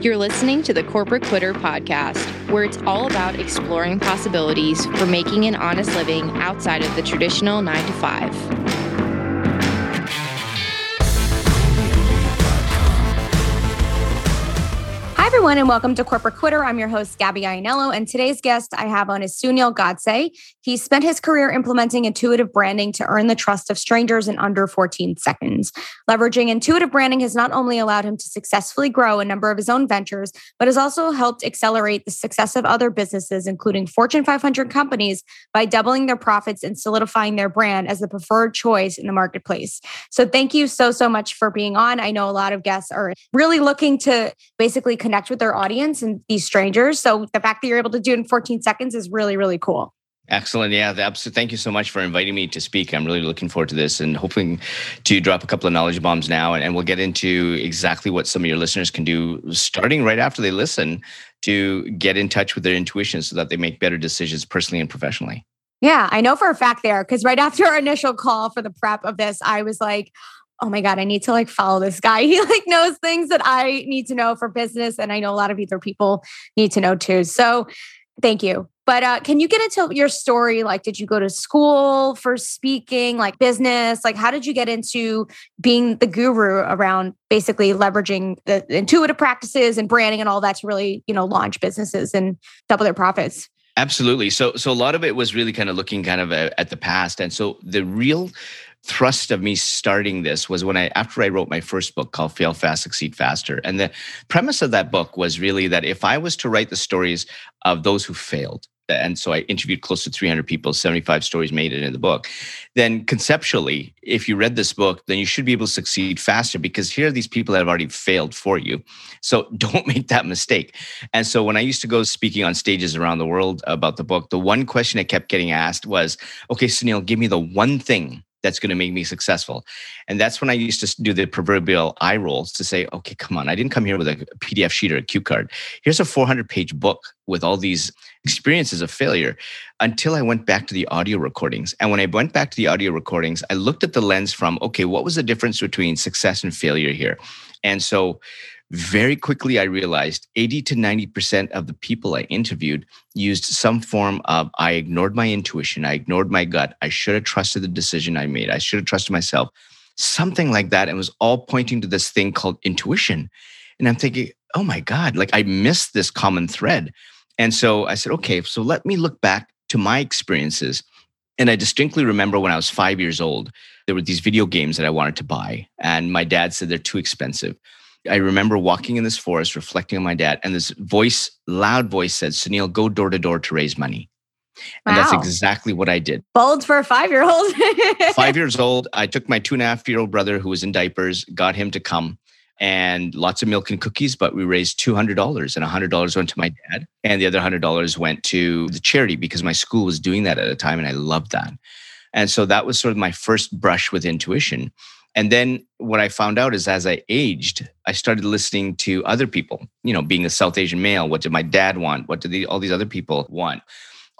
You're listening to the Corporate Quitter podcast, where it's all about exploring possibilities for making an honest living outside of the traditional nine to five. Everyone, and welcome to Corporate Quitter. I'm your host, Gabby Iannello, and today's guest I have on is Sunil Godse. He spent his career implementing intuitive branding to earn the trust of strangers in under 14 seconds. Leveraging intuitive branding has not only allowed him to successfully grow a number of his own ventures, but has also helped accelerate the success of other businesses, including Fortune 500 companies, by doubling their profits and solidifying their brand as the preferred choice in the marketplace. So, thank you so, so much for being on. I know a lot of guests are really looking to basically connect with their audience and these strangers. So the fact that you're able to do it in 14 seconds is really, really cool. Excellent. Yeah, absolutely. Thank you so much for inviting me to speak. I'm really looking forward to this and hoping to drop a couple of knowledge bombs now. And, and we'll get into exactly what some of your listeners can do starting right after they listen to get in touch with their intuition so that they make better decisions personally and professionally. Yeah, I know for a fact there because right after our initial call for the prep of this, I was like, oh my god i need to like follow this guy. He like knows things that i need to know for business and i know a lot of other people need to know too. So thank you. But uh, can you get into your story? Like did you go to school for speaking like business? Like how did you get into being the guru around basically leveraging the intuitive practices and branding and all that to really you know launch businesses and double their profits? Absolutely. So so a lot of it was really kind of looking kind of uh, at the past. And so the real thrust of me starting this was when I, after I wrote my first book called Fail Fast, Succeed Faster. And the premise of that book was really that if I was to write the stories of those who failed, and so I interviewed close to 300 people, 75 stories made it in the book. Then conceptually, if you read this book, then you should be able to succeed faster because here are these people that have already failed for you. So don't make that mistake. And so when I used to go speaking on stages around the world about the book, the one question I kept getting asked was, okay, Sunil, give me the one thing that's going to make me successful. And that's when I used to do the proverbial eye rolls to say, okay, come on, I didn't come here with a PDF sheet or a cue card. Here's a 400 page book with all these experiences of failure until I went back to the audio recordings. And when I went back to the audio recordings, I looked at the lens from, okay, what was the difference between success and failure here? And so very quickly, I realized 80 to 90% of the people I interviewed used some form of I ignored my intuition, I ignored my gut, I should have trusted the decision I made, I should have trusted myself, something like that. And was all pointing to this thing called intuition. And I'm thinking, oh my God, like I missed this common thread. And so I said, okay, so let me look back to my experiences. And I distinctly remember when I was five years old, there were these video games that I wanted to buy. And my dad said they're too expensive. I remember walking in this forest, reflecting on my dad, and this voice, loud voice said, Sunil, go door to door to raise money. And wow. that's exactly what I did. Bold for a five year old. five years old. I took my two and a half year old brother who was in diapers, got him to come and lots of milk and cookies, but we raised $200 and $100 went to my dad. And the other $100 went to the charity because my school was doing that at a time and I loved that. And so that was sort of my first brush with intuition. And then what I found out is as I aged, I started listening to other people, you know, being a South Asian male, what did my dad want? What did the, all these other people want?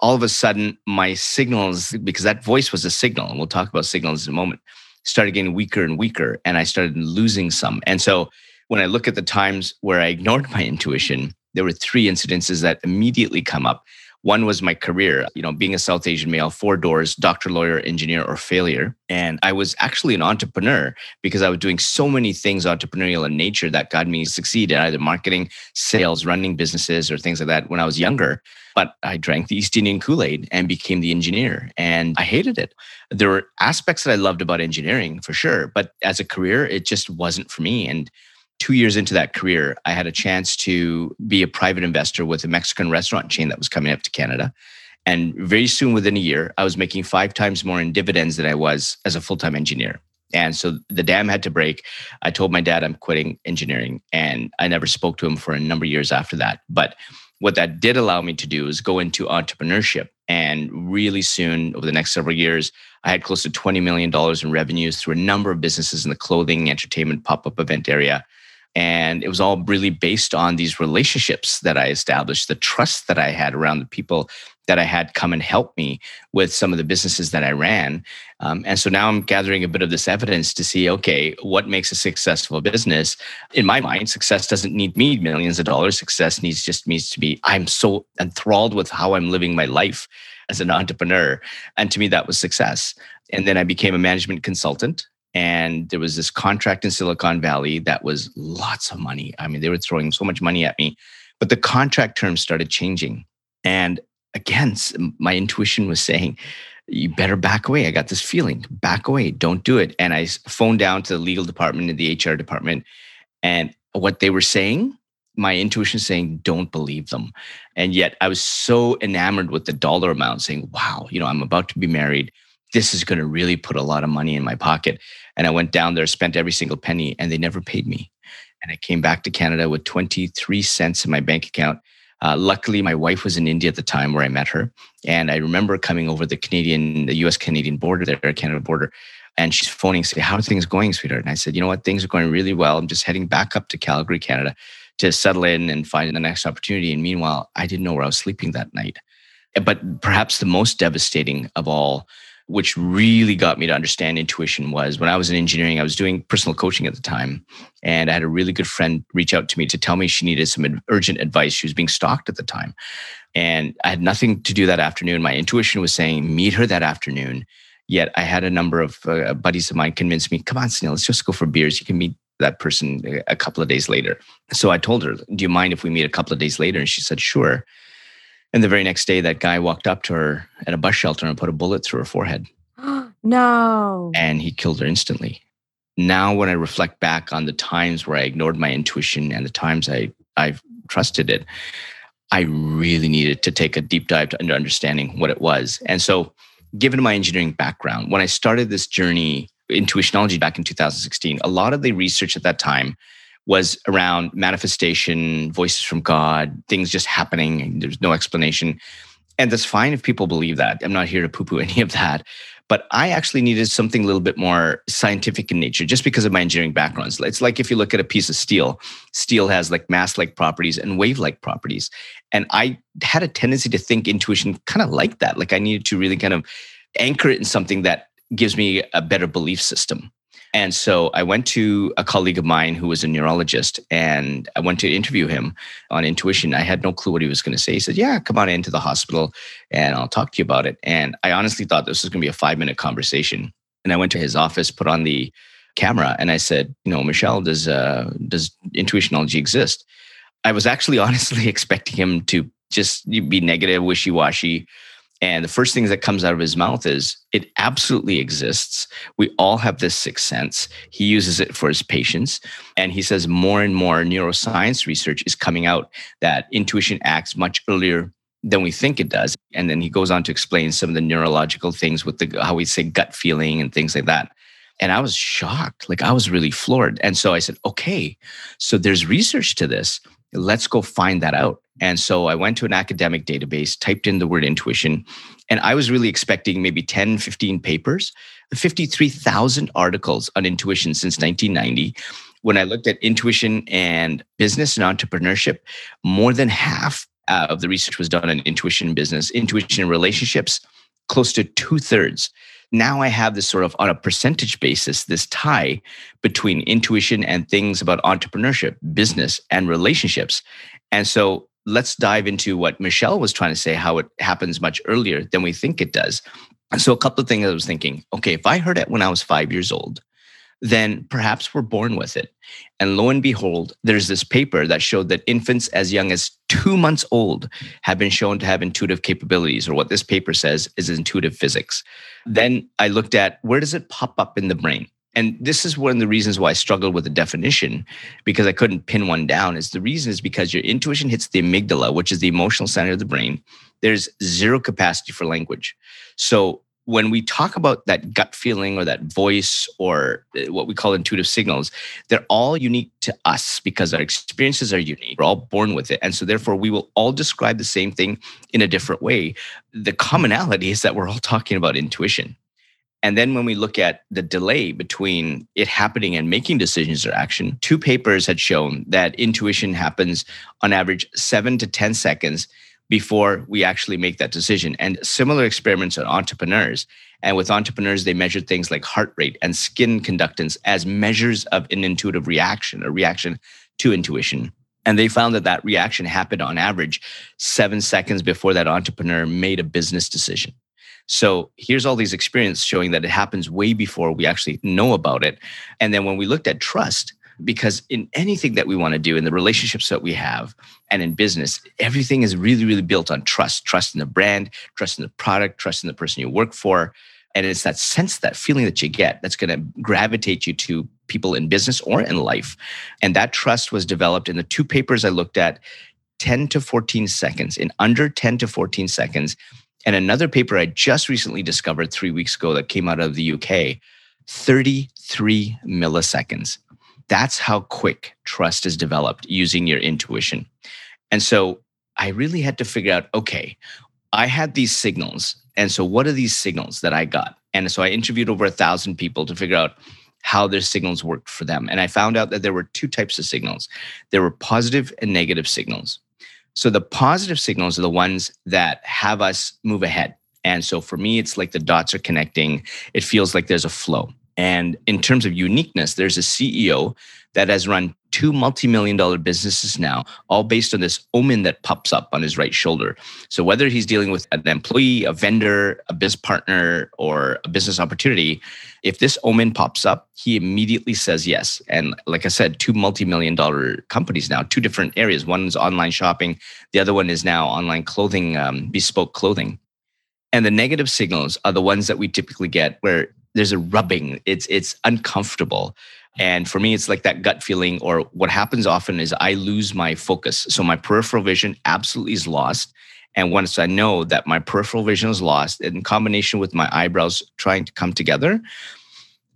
All of a sudden, my signals, because that voice was a signal, and we'll talk about signals in a moment, started getting weaker and weaker, and I started losing some. And so when I look at the times where I ignored my intuition, there were three incidences that immediately come up. One was my career, you know, being a South Asian male, four doors, doctor, lawyer, engineer, or failure. And I was actually an entrepreneur because I was doing so many things entrepreneurial in nature that got me succeed in either marketing, sales, running businesses, or things like that when I was younger. But I drank the East Indian Kool Aid and became the engineer, and I hated it. There were aspects that I loved about engineering for sure, but as a career, it just wasn't for me. And two years into that career, I had a chance to be a private investor with a Mexican restaurant chain that was coming up to Canada. And very soon, within a year, I was making five times more in dividends than I was as a full time engineer. And so the dam had to break. I told my dad I'm quitting engineering, and I never spoke to him for a number of years after that. But what that did allow me to do is go into entrepreneurship. And really soon, over the next several years, I had close to $20 million in revenues through a number of businesses in the clothing, entertainment, pop up event area. And it was all really based on these relationships that I established, the trust that I had around the people that I had come and help me with some of the businesses that I ran. Um, and so now I'm gathering a bit of this evidence to see, okay, what makes a successful business? In my mind, success doesn't need me millions of dollars. Success needs just needs to be, I'm so enthralled with how I'm living my life as an entrepreneur. And to me, that was success. And then I became a management consultant and there was this contract in Silicon Valley that was lots of money. I mean, they were throwing so much money at me, but the contract terms started changing. And again, my intuition was saying, you better back away. I got this feeling, back away, don't do it. And I phoned down to the legal department and the HR department. And what they were saying, my intuition saying, don't believe them. And yet I was so enamored with the dollar amount, saying, wow, you know, I'm about to be married this is going to really put a lot of money in my pocket. And I went down there, spent every single penny, and they never paid me. And I came back to Canada with 23 cents in my bank account. Uh, luckily, my wife was in India at the time where I met her. And I remember coming over the Canadian, the US Canadian border there, Canada border. And she's phoning, saying, How are things going, sweetheart? And I said, You know what? Things are going really well. I'm just heading back up to Calgary, Canada to settle in and find the next opportunity. And meanwhile, I didn't know where I was sleeping that night. But perhaps the most devastating of all which really got me to understand intuition was when I was in engineering, I was doing personal coaching at the time. And I had a really good friend reach out to me to tell me she needed some urgent advice. She was being stalked at the time. And I had nothing to do that afternoon. My intuition was saying, meet her that afternoon. Yet I had a number of uh, buddies of mine convince me, come on, Sunil, let's just go for beers. You can meet that person a couple of days later. So I told her, do you mind if we meet a couple of days later? And she said, sure. And the very next day, that guy walked up to her at a bus shelter and put a bullet through her forehead. no. And he killed her instantly. Now, when I reflect back on the times where I ignored my intuition and the times I, I've trusted it, I really needed to take a deep dive to understanding what it was. And so, given my engineering background, when I started this journey, intuitionology back in 2016, a lot of the research at that time was around manifestation, voices from God, things just happening. There's no explanation. And that's fine if people believe that. I'm not here to poo poo any of that. But I actually needed something a little bit more scientific in nature just because of my engineering background. It's like if you look at a piece of steel, steel has like mass like properties and wave like properties. And I had a tendency to think intuition kind of like that. Like I needed to really kind of anchor it in something that gives me a better belief system. And so I went to a colleague of mine who was a neurologist and I went to interview him on intuition. I had no clue what he was going to say. He said, Yeah, come on into the hospital and I'll talk to you about it. And I honestly thought this was going to be a five minute conversation. And I went to his office, put on the camera, and I said, You know, Michelle, does, uh, does intuitionology exist? I was actually honestly expecting him to just be negative, wishy washy. And the first thing that comes out of his mouth is, it absolutely exists. We all have this sixth sense. He uses it for his patients. And he says more and more neuroscience research is coming out that intuition acts much earlier than we think it does. And then he goes on to explain some of the neurological things with the how we say gut feeling and things like that. And I was shocked. Like I was really floored. And so I said, okay, so there's research to this. Let's go find that out. And so I went to an academic database, typed in the word intuition, and I was really expecting maybe 10, 15 papers, 53,000 articles on intuition since 1990. When I looked at intuition and business and entrepreneurship, more than half uh, of the research was done on intuition and business, intuition and relationships, close to two thirds. Now I have this sort of on a percentage basis, this tie between intuition and things about entrepreneurship, business, and relationships. And so let's dive into what Michelle was trying to say, how it happens much earlier than we think it does. So, a couple of things I was thinking okay, if I heard it when I was five years old, then perhaps we're born with it. And lo and behold, there's this paper that showed that infants as young as two months old have been shown to have intuitive capabilities, or what this paper says is intuitive physics. Then I looked at where does it pop up in the brain? And this is one of the reasons why I struggled with the definition because I couldn't pin one down. Is the reason is because your intuition hits the amygdala, which is the emotional center of the brain. There's zero capacity for language. So when we talk about that gut feeling or that voice or uh, what we call intuitive signals, they're all unique to us because our experiences are unique. We're all born with it. And so, therefore, we will all describe the same thing in a different way. The commonality is that we're all talking about intuition. And then when we look at the delay between it happening and making decisions or action, two papers had shown that intuition happens on average seven to 10 seconds before we actually make that decision. And similar experiments on entrepreneurs. And with entrepreneurs, they measured things like heart rate and skin conductance as measures of an intuitive reaction, a reaction to intuition. And they found that that reaction happened on average seven seconds before that entrepreneur made a business decision. So here's all these experience showing that it happens way before we actually know about it. And then when we looked at trust, because in anything that we want to do in the relationships that we have and in business everything is really really built on trust trust in the brand trust in the product trust in the person you work for and it's that sense that feeling that you get that's going to gravitate you to people in business or in life and that trust was developed in the two papers i looked at 10 to 14 seconds in under 10 to 14 seconds and another paper i just recently discovered 3 weeks ago that came out of the UK 33 milliseconds that's how quick trust is developed using your intuition. And so I really had to figure out okay, I had these signals. And so, what are these signals that I got? And so, I interviewed over a thousand people to figure out how their signals worked for them. And I found out that there were two types of signals there were positive and negative signals. So, the positive signals are the ones that have us move ahead. And so, for me, it's like the dots are connecting, it feels like there's a flow. And in terms of uniqueness, there's a CEO that has run two multi-million dollar businesses now, all based on this omen that pops up on his right shoulder. So whether he's dealing with an employee, a vendor, a business partner, or a business opportunity, if this omen pops up, he immediately says yes. And like I said, two multi-million dollar companies now, two different areas. One is online shopping, the other one is now online clothing, um, bespoke clothing. And the negative signals are the ones that we typically get where there's a rubbing it's it's uncomfortable and for me it's like that gut feeling or what happens often is i lose my focus. So my peripheral vision absolutely is lost. And once i know that my peripheral vision is lost in combination with my eyebrows trying to come together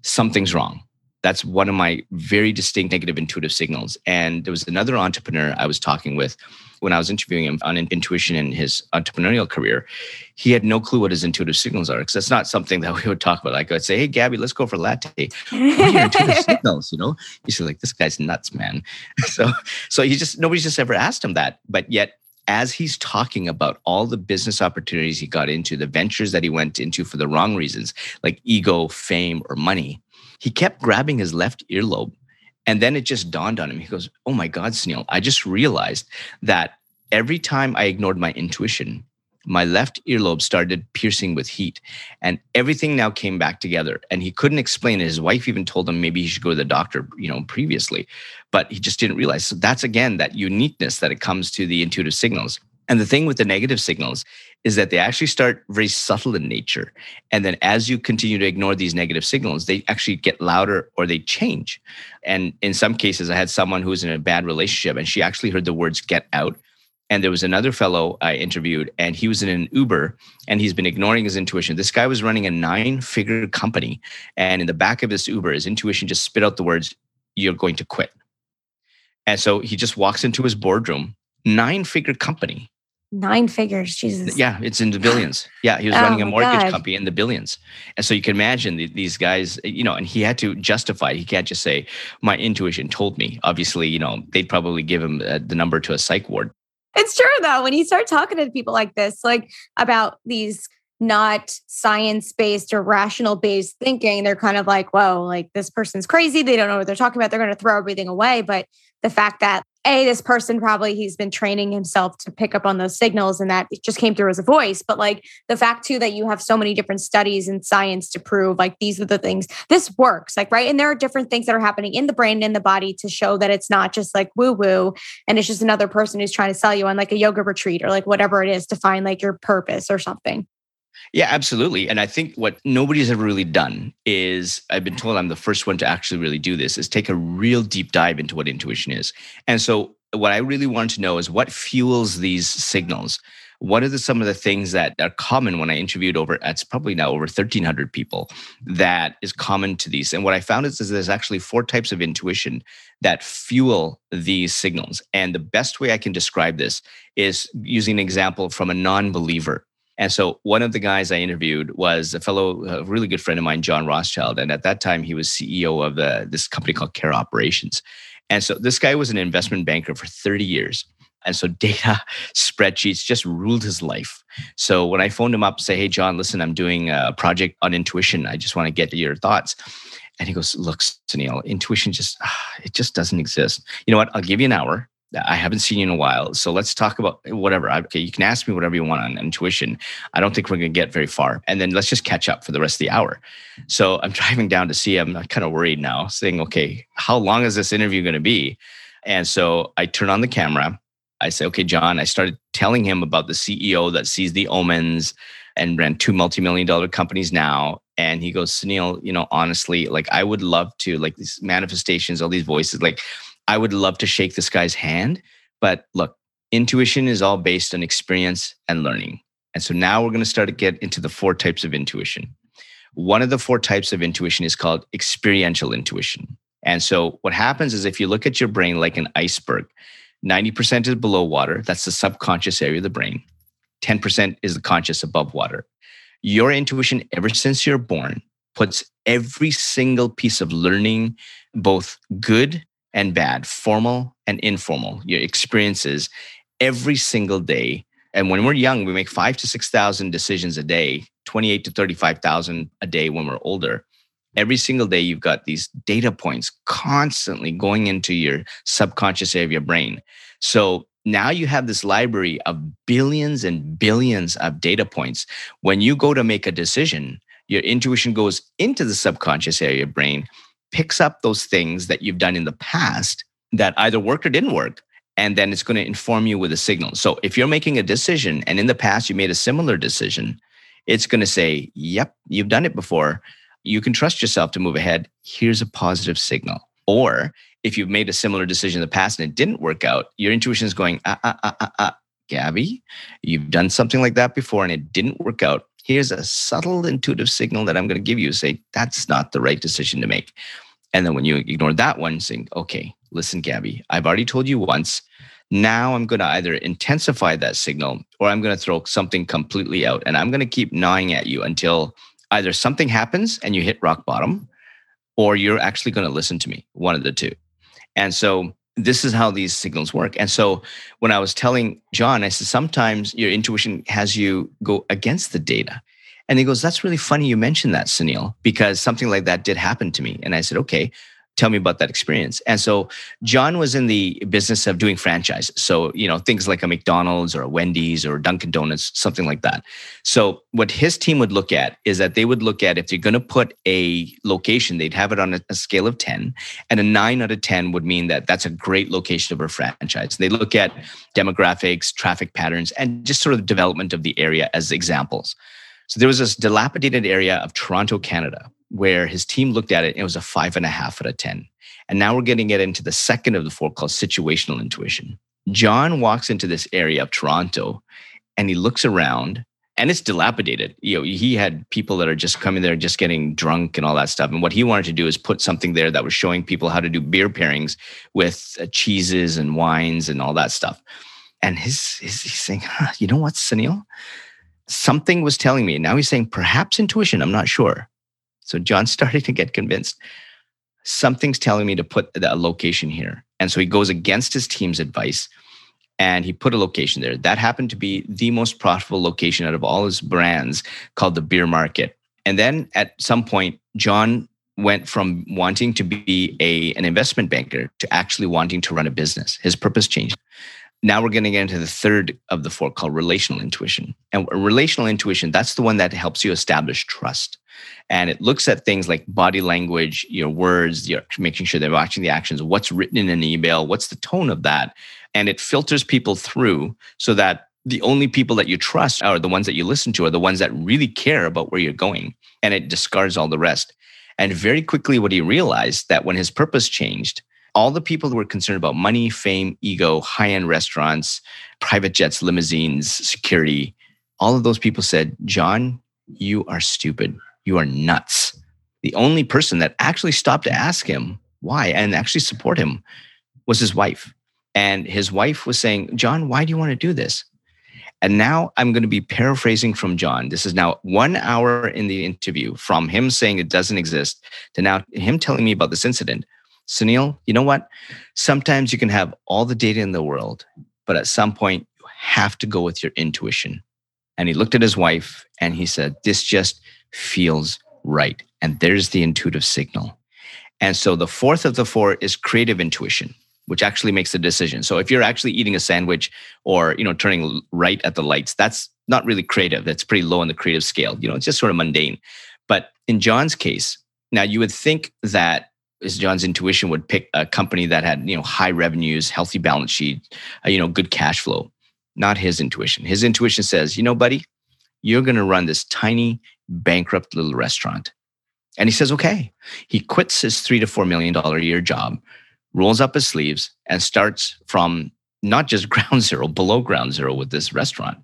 something's wrong that's one of my very distinct negative intuitive signals and there was another entrepreneur i was talking with when I was interviewing him on intuition in his entrepreneurial career, he had no clue what his intuitive signals are because that's not something that we would talk about. Like I'd say, "Hey, Gabby, let's go for latte." What are your intuitive signals? You know, he's like, "This guy's nuts, man." So, so he just nobody's just ever asked him that, but yet as he's talking about all the business opportunities he got into, the ventures that he went into for the wrong reasons, like ego, fame, or money, he kept grabbing his left earlobe and then it just dawned on him. He goes, Oh my God, Sunil, I just realized that every time I ignored my intuition, my left earlobe started piercing with heat and everything now came back together. And he couldn't explain it. His wife even told him maybe he should go to the doctor you know previously but he just didn't realize. So that's again that uniqueness that it comes to the intuitive signals and the thing with the negative signals is that they actually start very subtle in nature. And then as you continue to ignore these negative signals, they actually get louder or they change. And in some cases, I had someone who was in a bad relationship and she actually heard the words get out. And there was another fellow I interviewed, and he was in an Uber and he's been ignoring his intuition. This guy was running a nine figure company. And in the back of this Uber, his intuition just spit out the words, You're going to quit. And so he just walks into his boardroom, nine figure company Nine figures, Jesus. Yeah, it's in the billions. Yeah, he was oh running a mortgage God. company in the billions. And so you can imagine the, these guys, you know, and he had to justify. He can't just say, my intuition told me. Obviously, you know, they'd probably give him uh, the number to a psych ward. It's true, though. When you start talking to people like this, like about these not science based or rational based thinking, they're kind of like, whoa, like this person's crazy. They don't know what they're talking about. They're going to throw everything away. But the fact that a this person probably he's been training himself to pick up on those signals and that it just came through as a voice but like the fact too that you have so many different studies and science to prove like these are the things this works like right? And there are different things that are happening in the brain and in the body to show that it's not just like woo woo and it's just another person who's trying to sell you on like a yoga retreat or like whatever it is to find like your purpose or something yeah, absolutely. And I think what nobody's ever really done is I've been told I'm the first one to actually really do this is take a real deep dive into what intuition is. And so what I really wanted to know is what fuels these signals. What are the, some of the things that are common when I interviewed over, it's probably now over 1,300 people that is common to these. And what I found is, is there's actually four types of intuition that fuel these signals. And the best way I can describe this is using an example from a non believer. And so one of the guys I interviewed was a fellow, a really good friend of mine, John Rothschild. And at that time, he was CEO of the, this company called Cara Operations. And so this guy was an investment banker for 30 years. And so data spreadsheets just ruled his life. So when I phoned him up, say, "Hey, John, listen, I'm doing a project on intuition. I just want to get your thoughts." And he goes, "Look, Sunil, intuition just ah, it just doesn't exist. You know what? I'll give you an hour. I haven't seen you in a while. So let's talk about whatever. Okay, you can ask me whatever you want on intuition. I don't think we're going to get very far. And then let's just catch up for the rest of the hour. So I'm driving down to see him. I'm kind of worried now, saying, okay, how long is this interview going to be? And so I turn on the camera. I say, okay, John, I started telling him about the CEO that sees the omens and ran two multi-million dollar companies now. And he goes, Sunil, you know, honestly, like I would love to, like these manifestations, all these voices, like I would love to shake this guy's hand. But look, intuition is all based on experience and learning. And so now we're going to start to get into the four types of intuition. One of the four types of intuition is called experiential intuition. And so what happens is if you look at your brain like an iceberg, 90% is below water. That's the subconscious area of the brain. 10% is the conscious above water. Your intuition, ever since you're born, puts every single piece of learning, both good and bad, formal and informal, your experiences every single day. And when we're young, we make five to 6,000 decisions a day, 28 to 35,000 a day when we're older. Every single day you've got these data points constantly going into your subconscious area of your brain. So now you have this library of billions and billions of data points. When you go to make a decision your intuition goes into the subconscious area of your brain picks up those things that you've done in the past that either worked or didn't work and then it's going to inform you with a signal so if you're making a decision and in the past you made a similar decision it's going to say yep you've done it before you can trust yourself to move ahead. Here's a positive signal. Or if you've made a similar decision in the past and it didn't work out, your intuition is going, ah, ah, ah, ah, ah, Gabby, you've done something like that before and it didn't work out. Here's a subtle intuitive signal that I'm going to give you. Say, that's not the right decision to make. And then when you ignore that one, saying, okay, listen, Gabby, I've already told you once. Now I'm going to either intensify that signal or I'm going to throw something completely out. And I'm going to keep gnawing at you until either something happens and you hit rock bottom, or you're actually going to listen to me, one of the two. And so this is how these signals work. And so when I was telling John, I said, sometimes your intuition has you go against the data. And he goes, That's really funny you mentioned that, Sunil, because something like that did happen to me. And I said, Okay, tell me about that experience. And so john was in the business of doing franchise so you know things like a mcdonald's or a wendy's or dunkin donuts something like that. So what his team would look at is that they would look at if they're going to put a location they'd have it on a, scale of 10 and a 9 out of 10 would mean that that's a great location of a franchise. They look at demographics traffic patterns and just sort of development of the area as examples so there was this dilapidated area of toronto canada where his team looked at it, it was a five and a half out of 10. And now we're getting it into the second of the four called situational intuition. John walks into this area of Toronto and he looks around and it's dilapidated. You know, he had people that are just coming there, just getting drunk and all that stuff. And what he wanted to do is put something there that was showing people how to do beer pairings with uh, cheeses and wines and all that stuff. And his, his he's saying, huh, you know what, Sunil? Something was telling me. Now he's saying, perhaps intuition. I'm not sure. So John's starting to get convinced. Something's telling me to put a location here. And so he goes against his team's advice and he put a location there. That happened to be the most profitable location out of all his brands called the beer market. And then at some point, John went from wanting to be a, an investment banker to actually wanting to run a business. His purpose changed. Now we're going to get into the third of the four called relational intuition. And relational intuition, that's the one that helps you establish trust. And it looks at things like body language, your words, you're making sure they're watching the actions, what's written in an email, what's the tone of that, and it filters people through so that the only people that you trust are the ones that you listen to are the ones that really care about where you're going. And it discards all the rest. And very quickly what he realized that when his purpose changed all the people who were concerned about money fame ego high-end restaurants private jets limousines security all of those people said john you are stupid you are nuts. The only person that actually stopped to ask him why and actually support him was his wife. And his wife was saying, John, why do you want to do this? And now I'm going to be paraphrasing from John. This is now one hour in the interview from him saying it doesn't exist to now him telling me about this incident. Sunil, you know what? Sometimes you can have all the data in the world but at some point, you have to go with your intuition. And he looked at his wife and he said, This just feels right. And there's the intuitive signal. And so the fourth of the four is creative intuition, which actually makes the decision. So if you're actually eating a sandwich or, you know, turning right at the lights, that's not really creative. That's pretty low on the creative scale. You know, it's just sort of mundane. But in John's case, now you would think that is John's intuition would pick a company that had, you know, high revenues, healthy balance sheet, uh, you know, good cash flow. Not his intuition. His intuition says, you know, buddy, you're going to run this tiny, bankrupt little restaurant. And he says, okay. He quits his three to four million dollar a year job, rolls up his sleeves, and starts from not just ground zero, below ground zero with this restaurant.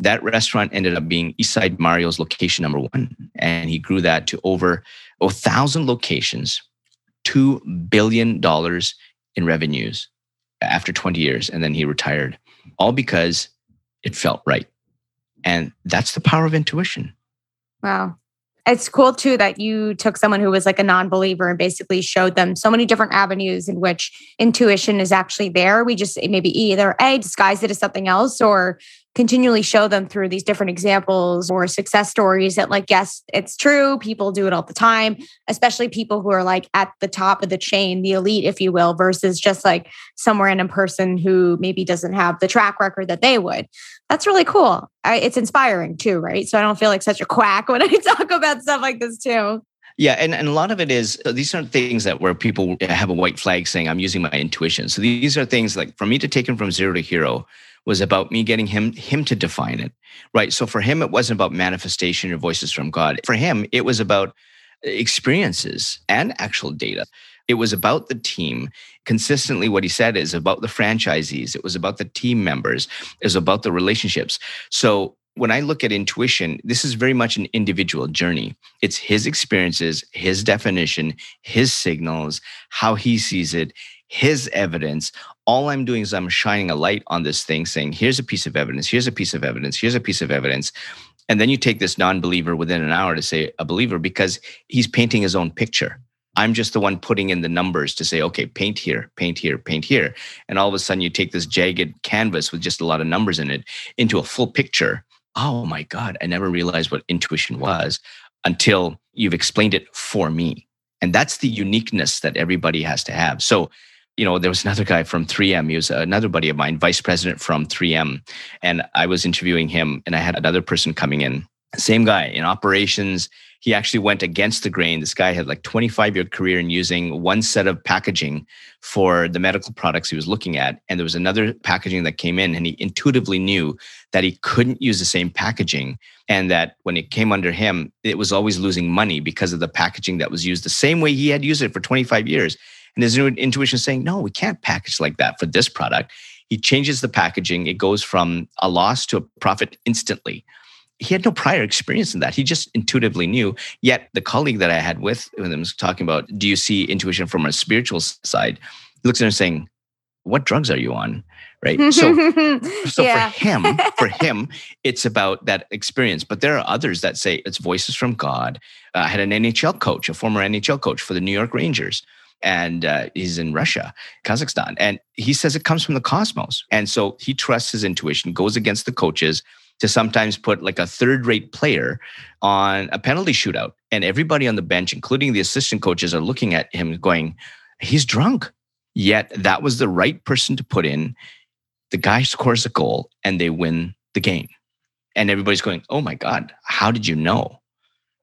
That restaurant ended up being Eastside Mario's location number one. And he grew that to over a thousand locations, $2 billion in revenues after 20 years. And then he retired, all because it felt right. And that's the power of intuition. Wow. It's cool too that you took someone who was like a non believer and basically showed them so many different avenues in which intuition is actually there. We just maybe either A, disguise it as something else or continually show them through these different examples or success stories that like yes it's true people do it all the time especially people who are like at the top of the chain the elite if you will versus just like some random person who maybe doesn't have the track record that they would. That's really cool. I, it's inspiring too right? So i don't feel like such a quack when i talk about stuff like this too. Yeah, and, and a lot of it is uh, these aren't things that where people have a white flag saying I'm using my intuition. So these are things like for me to take him from zero to hero, was about me getting him him to define it right? So for him it wasn't about manifestation or voices from god. For him it was about experiences and actual data. It was about the team. Consistently what he said is about the franchisees. It was about the team members. It was about the relationships. So when I look at intuition, this is very much an individual journey. It's his experiences, his definition, his signals, how he sees it, his evidence. All I'm doing is I'm shining a light on this thing, saying, here's a piece of evidence, here's a piece of evidence, here's a piece of evidence. And then you take this non believer within an hour to say a believer because he's painting his own picture. I'm just the one putting in the numbers to say, okay, paint here, paint here, paint here. And all of a sudden, you take this jagged canvas with just a lot of numbers in it into a full picture. Oh my God, I never realized what intuition was until you've explained it for me. And that's the uniqueness that everybody has to have. So you know, there was another guy from 3M. He was another buddy of mine, vice president from 3M. And I was interviewing him, and I had another person coming in, same guy in operations. He actually went against the grain. This guy had like 25 year career in using one set of packaging for the medical products he was looking at. And there was another packaging that came in, and he intuitively knew that he couldn't use the same packaging. And that when it came under him, it was always losing money because of the packaging that was used the same way he had used it for 25 years. And his intuition is saying, no, we can't package like that for this product. He changes the packaging. It goes from a loss to a profit instantly. He had no prior experience in that. He just intuitively knew. Yet the colleague that I had with him was talking about, do you see intuition from a spiritual side? He looks at him saying, what drugs are you on? Right. So, so yeah. for him, for him, it's about that experience. But there are others that say it's voices from God. Uh, I had an NHL coach, a former NHL coach for the New York Rangers and uh, he's in Russia, Kazakhstan. And he says it comes from the cosmos. And so he trusts his intuition, goes against the coaches to sometimes put like a third rate player on a penalty shootout. And everybody on the bench, including the assistant coaches, are looking at him going, he's drunk. Yet that was the right person to put in. The guy scores a goal and they win the game. And everybody's going, oh my God, how did you know?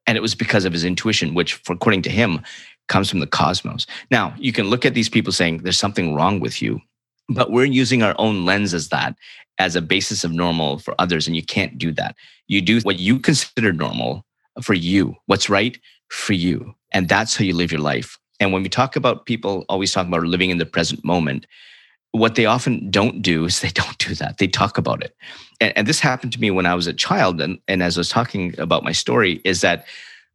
And it was because of his intuition, which, according to him, comes from the cosmos. Now, you can look at these people saying there's something wrong with you, but we're using our own lens as that as a basis of normal for others. And you can't do that. You do what you consider normal for you, what's right for you. And that's how you live your life. And when we talk about people always talk about living in the present moment, what they often don't do is they don't do that. They talk about it. And, and this happened to me when I was a child. And, and as I was talking about my story, is that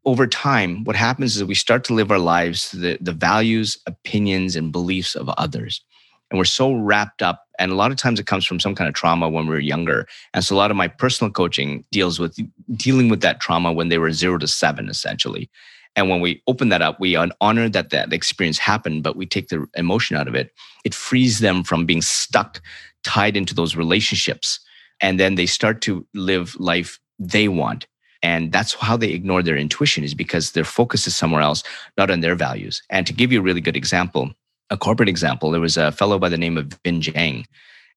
over time, what happens is we start to live our lives the, the values, opinions, and beliefs of others. And we're so wrapped up. And a lot of times it comes from some kind of trauma when we were younger. And so a lot of my personal coaching deals with dealing with that trauma when they were zero to seven, essentially. And when we open that up, we honor that that experience happened, but we take the emotion out of it. It frees them from being stuck, tied into those relationships. And then they start to live life they want. And that's how they ignore their intuition is because their focus is somewhere else, not on their values. And to give you a really good example, a corporate example, there was a fellow by the name of Vinh Giang.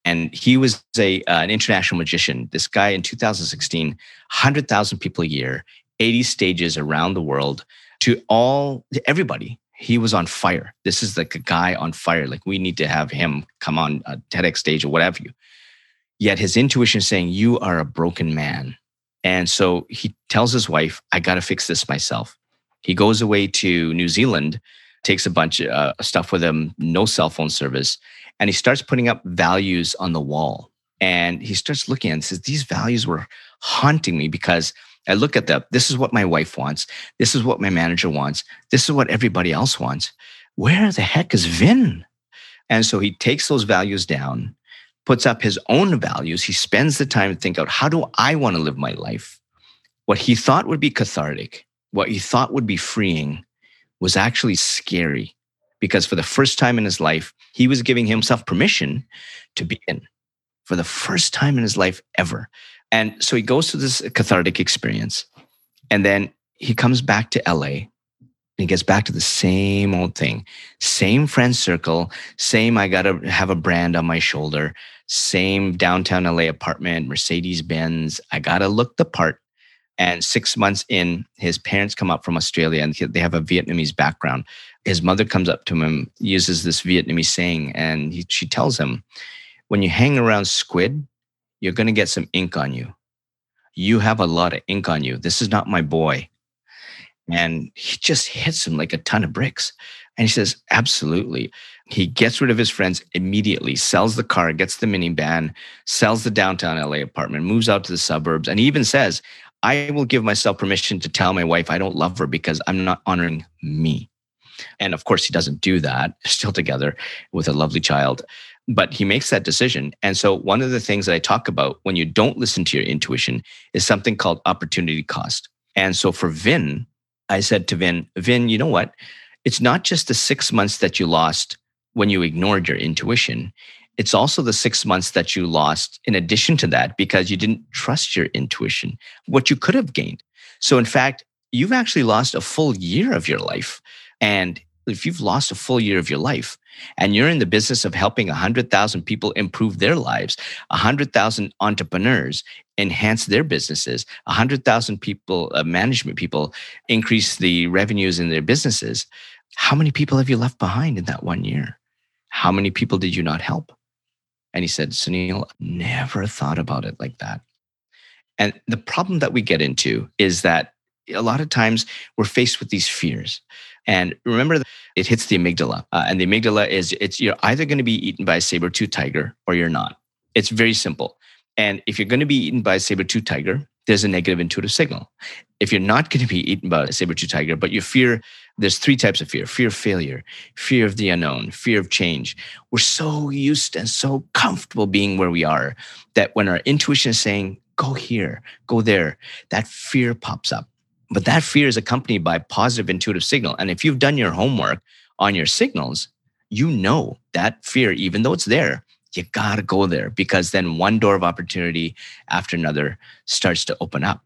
And he was a, uh, an international magician. This guy in 2016, 100,000 people a year, 80 stages around the world to all, to everybody. He was on fire. This is like a guy on fire. Like we need to have him come on a TEDx stage or whatever you. Yet his intuition is saying, You are a broken man. And so he tells his wife, I got to fix this myself. He goes away to New Zealand, takes a bunch of uh, stuff with him, no cell phone service, and he starts putting up values on the wall. And he starts looking and says, These values were haunting me because I look at them. This is what my wife wants. This is what my manager wants. This is what everybody else wants. Where the heck is Vinh? And so he takes those values down puts up his own values. He spends the time to think out how do I want to live my life? What he thought would be cathartic, what he thought would be freeing, was actually scary because for the first time in his life, he was giving himself permission to begin for the first time in his life ever. And so he goes through this cathartic experience. And then he comes back to LA and he gets back to the same old thing same friend circle same i gotta have a brand on my shoulder same downtown la apartment mercedes benz i gotta look the part. And six months in his parents come up from australia and they have a vietnamese background. His mother comes up to him uses this vietnamese saying and he, she tells him when you hang around squid you're going to get some ink on you. You have a lot of ink on you. This is not my boy. And he just hits him like a ton of bricks. And he says, absolutely. He gets rid of his friends immediately, sells the car, gets the minivan, sells the downtown LA apartment, moves out to the suburbs, and he even says, I will give myself permission to tell my wife I don't love her because I'm not honoring me. And of course, he doesn't do that, still together with a lovely child. But he makes that decision. And so, one of the things that I talk about when you don't listen to your intuition is something called opportunity cost. And so, for Vinh, I said to Vinh, Vinh, you know what? It's not just the six months that you lost when you ignored your intuition. It's also the six months that you lost in addition to that because you didn't trust your intuition, what you could have gained. So, in fact, you've actually lost a full year of your life. And if you've lost a full year of your life and you're in the business of helping 100,000 people improve their lives, 100,000 entrepreneurs enhance their businesses, 100,000 people, uh, management people increase the revenues in their businesses, how many people have you left behind in that one year? How many people did you not help? And he said, Sunil, never thought about it like that. And the problem that we get into is that a lot of times we're faced with these fears. And remember, it hits the amygdala. Uh, and the amygdala is it's you're either going to be eaten by a saber-tooth tiger or you're not. It's very simple. And if you're going to be eaten by a saber-tooth tiger, there's a negative intuitive signal. If you're not going to be eaten by a saber-tooth tiger, but you fear, there's three types of fear fear of failure, fear of the unknown, fear of change. We're so used and so comfortable being where we are that when our intuition is saying, go here, go there, that fear pops up. But that fear is accompanied by positive intuitive signal. And if you've done your homework on your signals, you know that fear, even though it's there, you got to go there because then one door of opportunity after another starts to open up.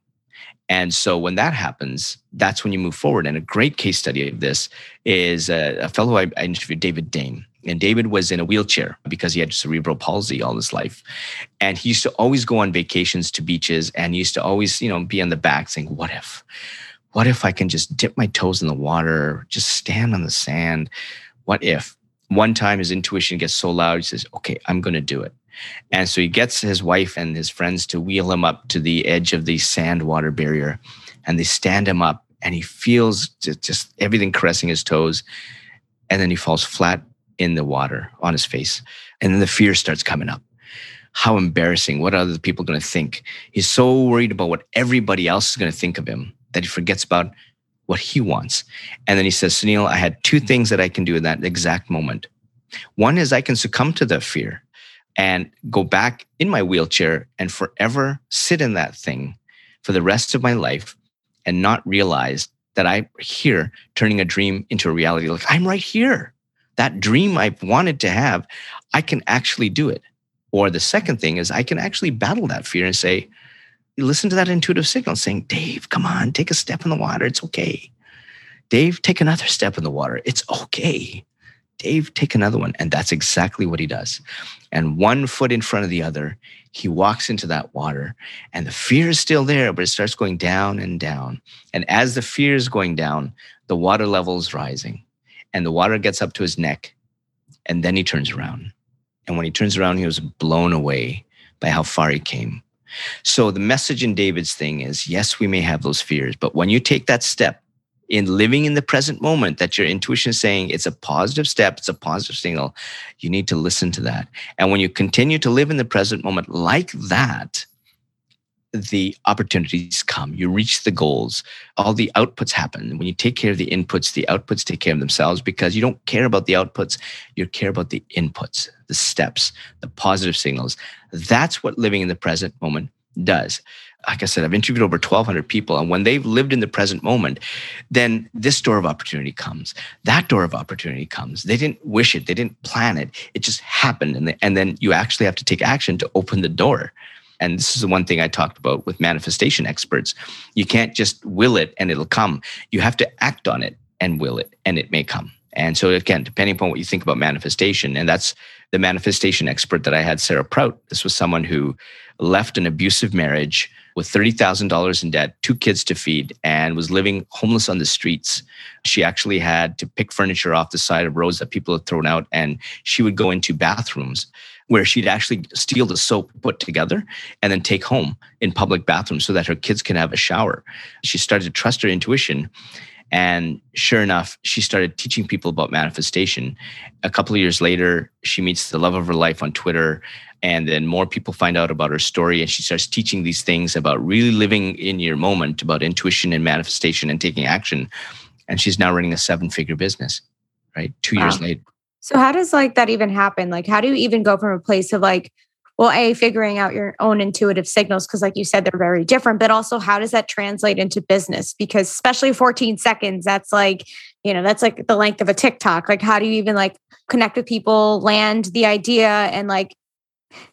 And so when that happens, that's when you move forward. And a great case study of this is a, a fellow I, I interviewed, David Dame. And David was in a wheelchair because he had cerebral palsy all his life. And he used to always go on vacations to beaches and he used to always, you know, be on the back saying, What if? What if I can just dip my toes in the water, just stand on the sand? What if? One time his intuition gets so loud, he says, Okay, I'm going to do it. And so he gets his wife and his friends to wheel him up to the edge of the sand water barrier. And they stand him up and he feels just, just everything caressing his toes. And then he falls flat in the water on his face. And then the fear starts coming up. How embarrassing. What are other people going to think? He's so worried about what everybody else is going to think of him that he forgets about what he wants. And then he says, Sunil, I had two things that I can do in that exact moment. One is I can succumb to the fear and go back in my wheelchair and forever sit in that thing for the rest of my life and not realize that I'm here turning a dream into a reality. Like I'm right here. That dream I've wanted to have, I can actually do it. Or the second thing is I can actually battle that fear and say, listen to that intuitive signal saying, Dave, come on, take a step in the water. It's okay. Dave, take another step in the water. It's okay. Dave, take another one. And that's exactly what he does. And one foot in front of the other, he walks into that water and the fear is still there, but it starts going down and down. And as the fear is going down, the water level is rising and the water gets up to his neck. And then he turns around. And when he turns around, he was blown away by how far he came. So the message in David's thing is yes, we may have those fears, but when you take that step in living in the present moment that your intuition is saying it's a positive step, it's a positive signal, you need to listen to that. And when you continue to live in the present moment like that, the opportunities come. You reach the goals. All the outputs happen. When you take care of the inputs, the outputs take care of themselves because you don't care about the outputs. You care about the inputs, the steps, the positive signals. That's what living in the present moment does. Like I said, I've interviewed over 1,200 people, and when they've lived in the present moment, then this door of opportunity comes. That door of opportunity comes. They didn't wish it, they didn't plan it. It just happened. And, and then you actually have to take action to open the door. And this is the one thing I talked about with manifestation experts. You can't just will it and it'll come. You have to act on it and will it and it may come. And so again, depending upon what you think about manifestation, and that's the manifestation expert that I had, Sarah Prout. This was someone who left an abusive marriage with $30,000 in debt, two kids to feed, and was living homeless on the streets. She actually had to pick furniture off the side of roads that people had thrown out, and she would go into bathrooms where she'd actually steal the soap put together and then take home in public bathrooms so that her kids can have a shower. She started to trust her intuition. And sure enough, she started teaching people about manifestation. A couple of years later, she meets the love of her life on Twitter. And then more people find out about her story. And she starts teaching these things about really living in your moment, about intuition and manifestation and taking action. And she's now running a seven figure business, right? Two wow. years later. So how does like that even happen? Like how do you even go from a place of like well, a figuring out your own intuitive signals because like you said they're very different, but also how does that translate into business? Because especially 14 seconds that's like, you know, that's like the length of a TikTok. Like how do you even like connect with people, land the idea and like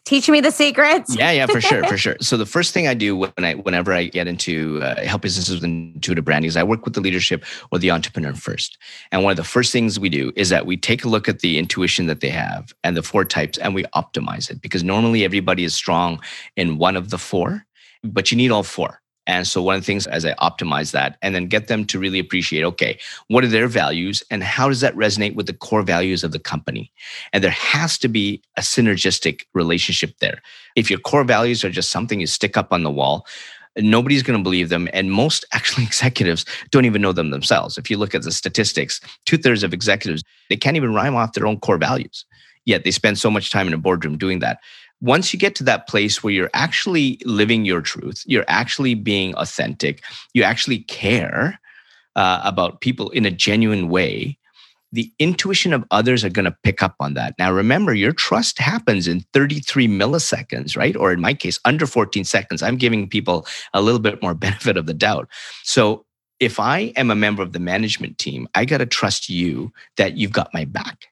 teach me the secrets. yeah, yeah, for sure, for sure. So the first thing I do when I, whenever I get into uh, help businesses with intuitive branding is I work with the leadership or the entrepreneur first. And one of the first things we do is that we take a look at the intuition that they have and the four types, and we optimize it because normally everybody is strong in one of the four, but you need all four. And so one of the things as I optimize that and then get them to really appreciate, okay, what are their values and how does that resonate with the core values of the company? And there has to be a synergistic relationship there. If your core values are just something you stick up on the wall, nobody's going to believe them. And most actually executives don't even know them themselves. If you look at the statistics, two thirds of executives, they can't even rhyme off their own core values. Yet they spend so much time in a boardroom doing that once you get to that place where you're actually living your truth, you're actually being authentic, you actually care uh, about people in a genuine way, the intuition of others are going to pick up on that. Now, remember, your trust happens in 33 milliseconds, right? Or in my case, under 14 seconds. I'm giving people a little bit more benefit of the doubt. So, if I am a member of the management team, I got to trust you that you've got my back.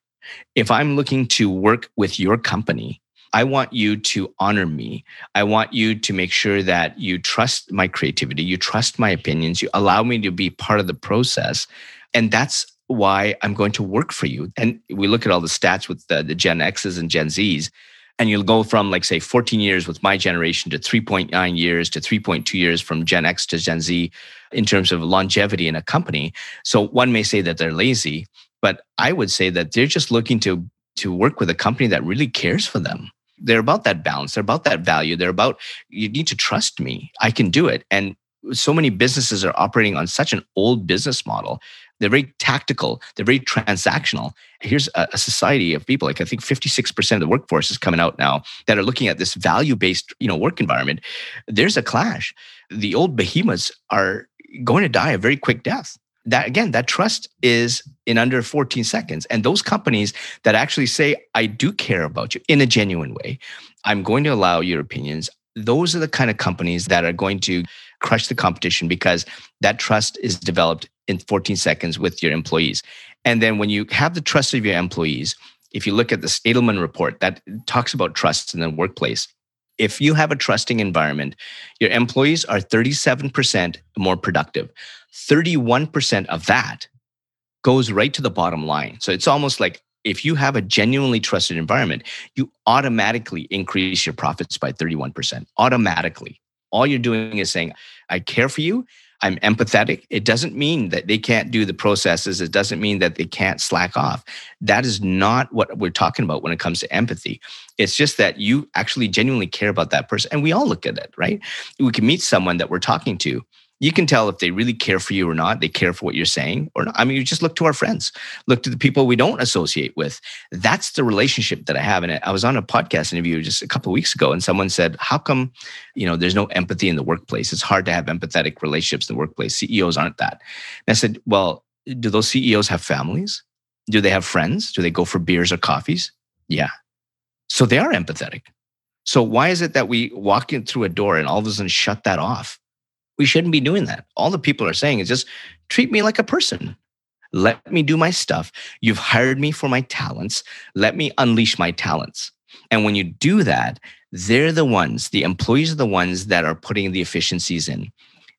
If I'm looking to work with your company, I want you to honor me. I want you to make sure that you trust my creativity, you trust my opinions, you allow me to be part of the process. And that's why I'm going to work for you. And we look at all the stats with the, the Gen X's and Gen Z's, and you'll go from like say 14 years with my generation to 3.9 years to 3.2 years from Gen X to Gen Z in terms of longevity in a company. So one may say that they're lazy, but I would say that they're just looking to to work with a company that really cares for them they're about that balance they're about that value they're about you need to trust me. I can do it. And so many businesses are operating on such an old business model. They're very tactical they're very transactional. Here's a, society of people like i think 56% of the workforce is coming out now that are looking at this value based you know work environment. There's a clash. The old behemoths are going to die a very quick death that again that trust is in under 14 seconds and those companies that actually say i do care about you in a genuine way i'm going to allow your opinions those are the kind of companies that are going to crush the competition because that trust is developed in 14 seconds with your employees. And then when you have the trust of your employees, if you look at the Edelman report that talks about trust in the workplace, if you have a trusting environment, your employees are 37% more productive. 31% of that goes right to the bottom line. So it's almost like if you have a genuinely trusted environment, you automatically increase your profits by 31%. Automatically. All you're doing is saying, I care for you. I'm empathetic. It doesn't mean that they can't do the processes. It doesn't mean that they can't slack off. That is not what we're talking about when it comes to empathy. It's just that you actually genuinely care about that person. And we all look at it, right? We can meet someone that we're talking to you can tell if they really care for you or not. They care for what you're saying or not. I mean, you just look to our friends, look to the people we don't associate with. That's the relationship that I have. And I was on a podcast interview just a couple of weeks ago, and someone said, "How come, you know, there's no empathy in the workplace? It's hard to have empathetic relationships in the workplace. CEOs aren't that." And I said, "Well, do those CEOs have families? Do they have friends? Do they go for beers or coffees? Yeah, so they are empathetic." So why is it that we walk in through a door and all of a sudden shut that off? We shouldn't be doing that. All the people are saying is just treat me like a person. Let me do my stuff. You've hired me for my talents. Let me unleash my talents. And when you do that, they're the ones, the employees are the ones that are putting the efficiencies in.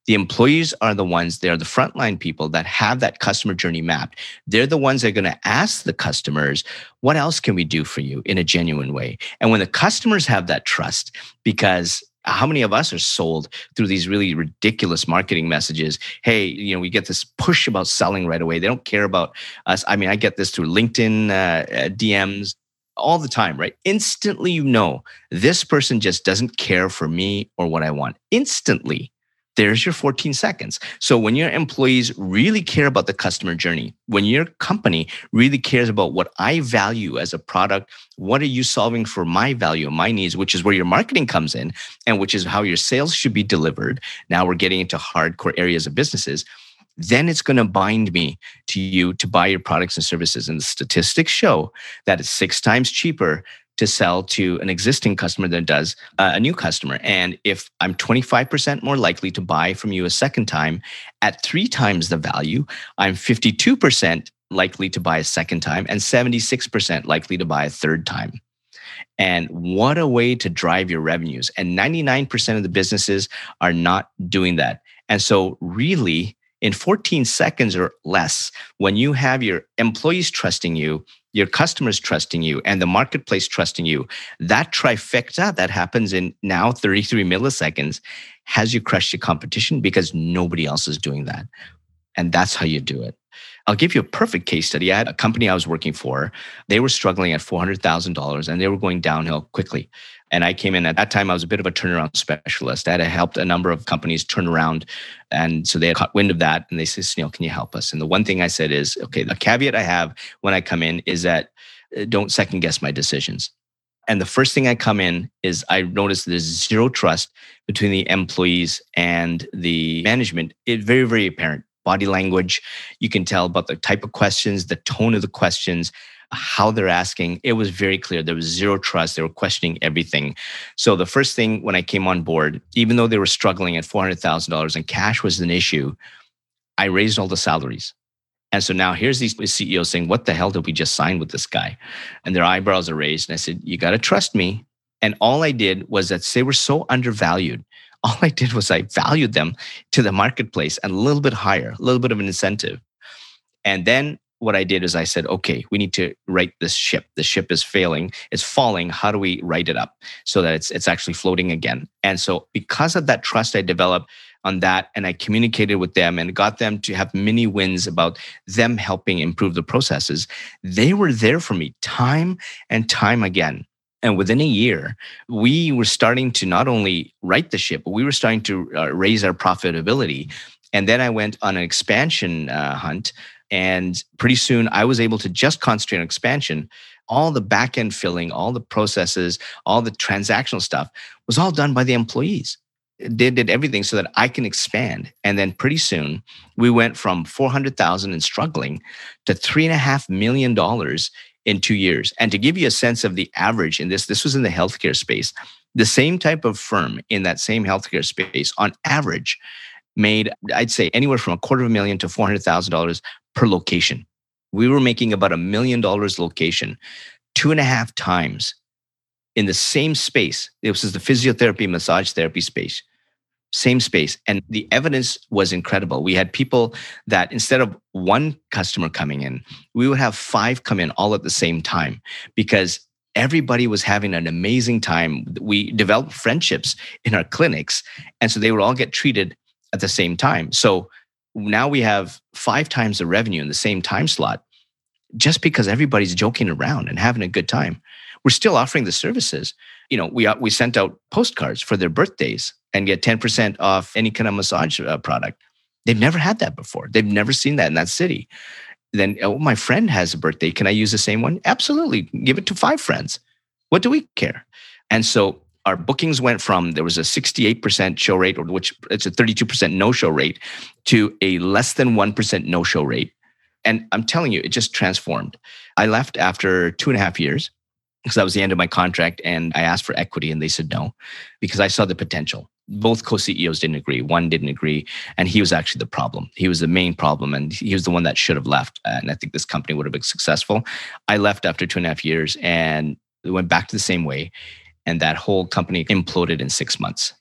The employees are the ones, they're the frontline people that have that customer journey mapped. They're the ones that are going to ask the customers, what else can we do for you in a genuine way? And when the customers have that trust, because how many of us are sold through these really ridiculous marketing messages? Hey you know we get this push about selling right away. They don't care about us. I mean i get this through linkedin uh, uh dms all the time right? Instantly you know this person just doesn't care for me or what i want. Instantly there's your 14 seconds. So when your employees really care about the customer journey, when your company really cares about what I value as a product, what are you solving for my value, my needs, which is where your marketing comes in and which is how your sales should be delivered. Now we're getting into hardcore areas of businesses then it's going to bind me to you to buy your products and services. And the statistics show that it's six times cheaper to sell to an existing customer than does uh, a new customer. And if I'm 25% more likely to buy from you a second time at three times the value, I'm 52% likely to buy a second time and 76% likely to buy a third time. And what a way to drive your revenues. And 99% of the businesses are not doing that. And so, really, in 14 seconds or less, when you have your employees trusting you, your customers trusting you, and the marketplace trusting you, that trifecta that happens in now 33 milliseconds has you crushed your competition because nobody else is doing that. And that's how you do it. I'll give you a perfect case study. I had a company I was working for. They were struggling at $400,000 and they were going downhill quickly. And I came in at that time, I was a bit of a turnaround specialist. I had helped a number of companies turn around. And so they caught wind of that and they said, Sunil, can you help us? And the one thing I said is, okay, the caveat I have when I come in is that uh, don't second guess my decisions. And the first thing I come in is I notice there's zero trust between the employees and the management. It's very, very apparent. Body language, you can tell about the type of questions, the tone of the questions, how they're asking, it was very clear. There was zero trust. They were questioning everything. So the first thing when I came on board, even though they were struggling at $400,000 and cash was an issue, I raised all the salaries. And so now here's these CEOs saying, What the hell did we just sign with this guy? And their eyebrows are raised. And I said, You got to trust me. And all I did was that they were so undervalued. All I did was I valued them to the marketplace and a little bit higher, a little bit of an incentive. And then what I did is I said, okay, we need to right this ship. The ship is failing, it's falling. How do we right it up so that it's it's actually floating again? And so because of that trust I developed on that and I communicated with them and got them to have many wins about them helping improve the processes, they were there for me time and time again. And within a year, we were starting to not only right the ship, but we were starting to uh, raise our profitability. And then I went on an expansion uh, hunt and pretty soon I was able to just concentrate on expansion. All the back end filling, all the processes, all the transactional stuff was all done by the employees. They did everything so that I can expand. And then pretty soon we went from 400,000 and struggling to three and a half million dollars in two years. And to give you a sense of the average in this, this was in the healthcare space. The same type of firm in that same healthcare space, on average, made, I'd say, anywhere from a quarter of a million to $400,000 per location. We were making about a million dollars location, two and a half times in the same space. This is the physiotherapy, massage therapy space, same space. And the evidence was incredible. We had people that instead of one customer coming in, we would have five come in all at the same time because everybody was having an amazing time. We developed friendships in our clinics. And so they would all get treated at the same time. So now we have five times the revenue in the same time slot just because everybody's joking around and having a good time. We're still offering the services. You know, we, uh, we sent out postcards for their birthdays and get 10% off any kind of massage uh, product. They've never had that before. They've never seen that in that city. Then, oh, my friend has a birthday. Can I use the same one? Absolutely. Give it to five friends. What do we care? And so our bookings went from there was a 68% show rate, or which it's a 32% no show rate, to a less than 1% no show rate. And I'm telling you, it just transformed. I left after two and a half years because that was the end of my contract. And I asked for equity and they said no because I saw the potential. Both co CEOs didn't agree. One didn't agree. And he was actually the problem. He was the main problem. And he was the one that should have left. And I think this company would have been successful. I left after two and a half years and went back to the same way and that whole company imploded in six months.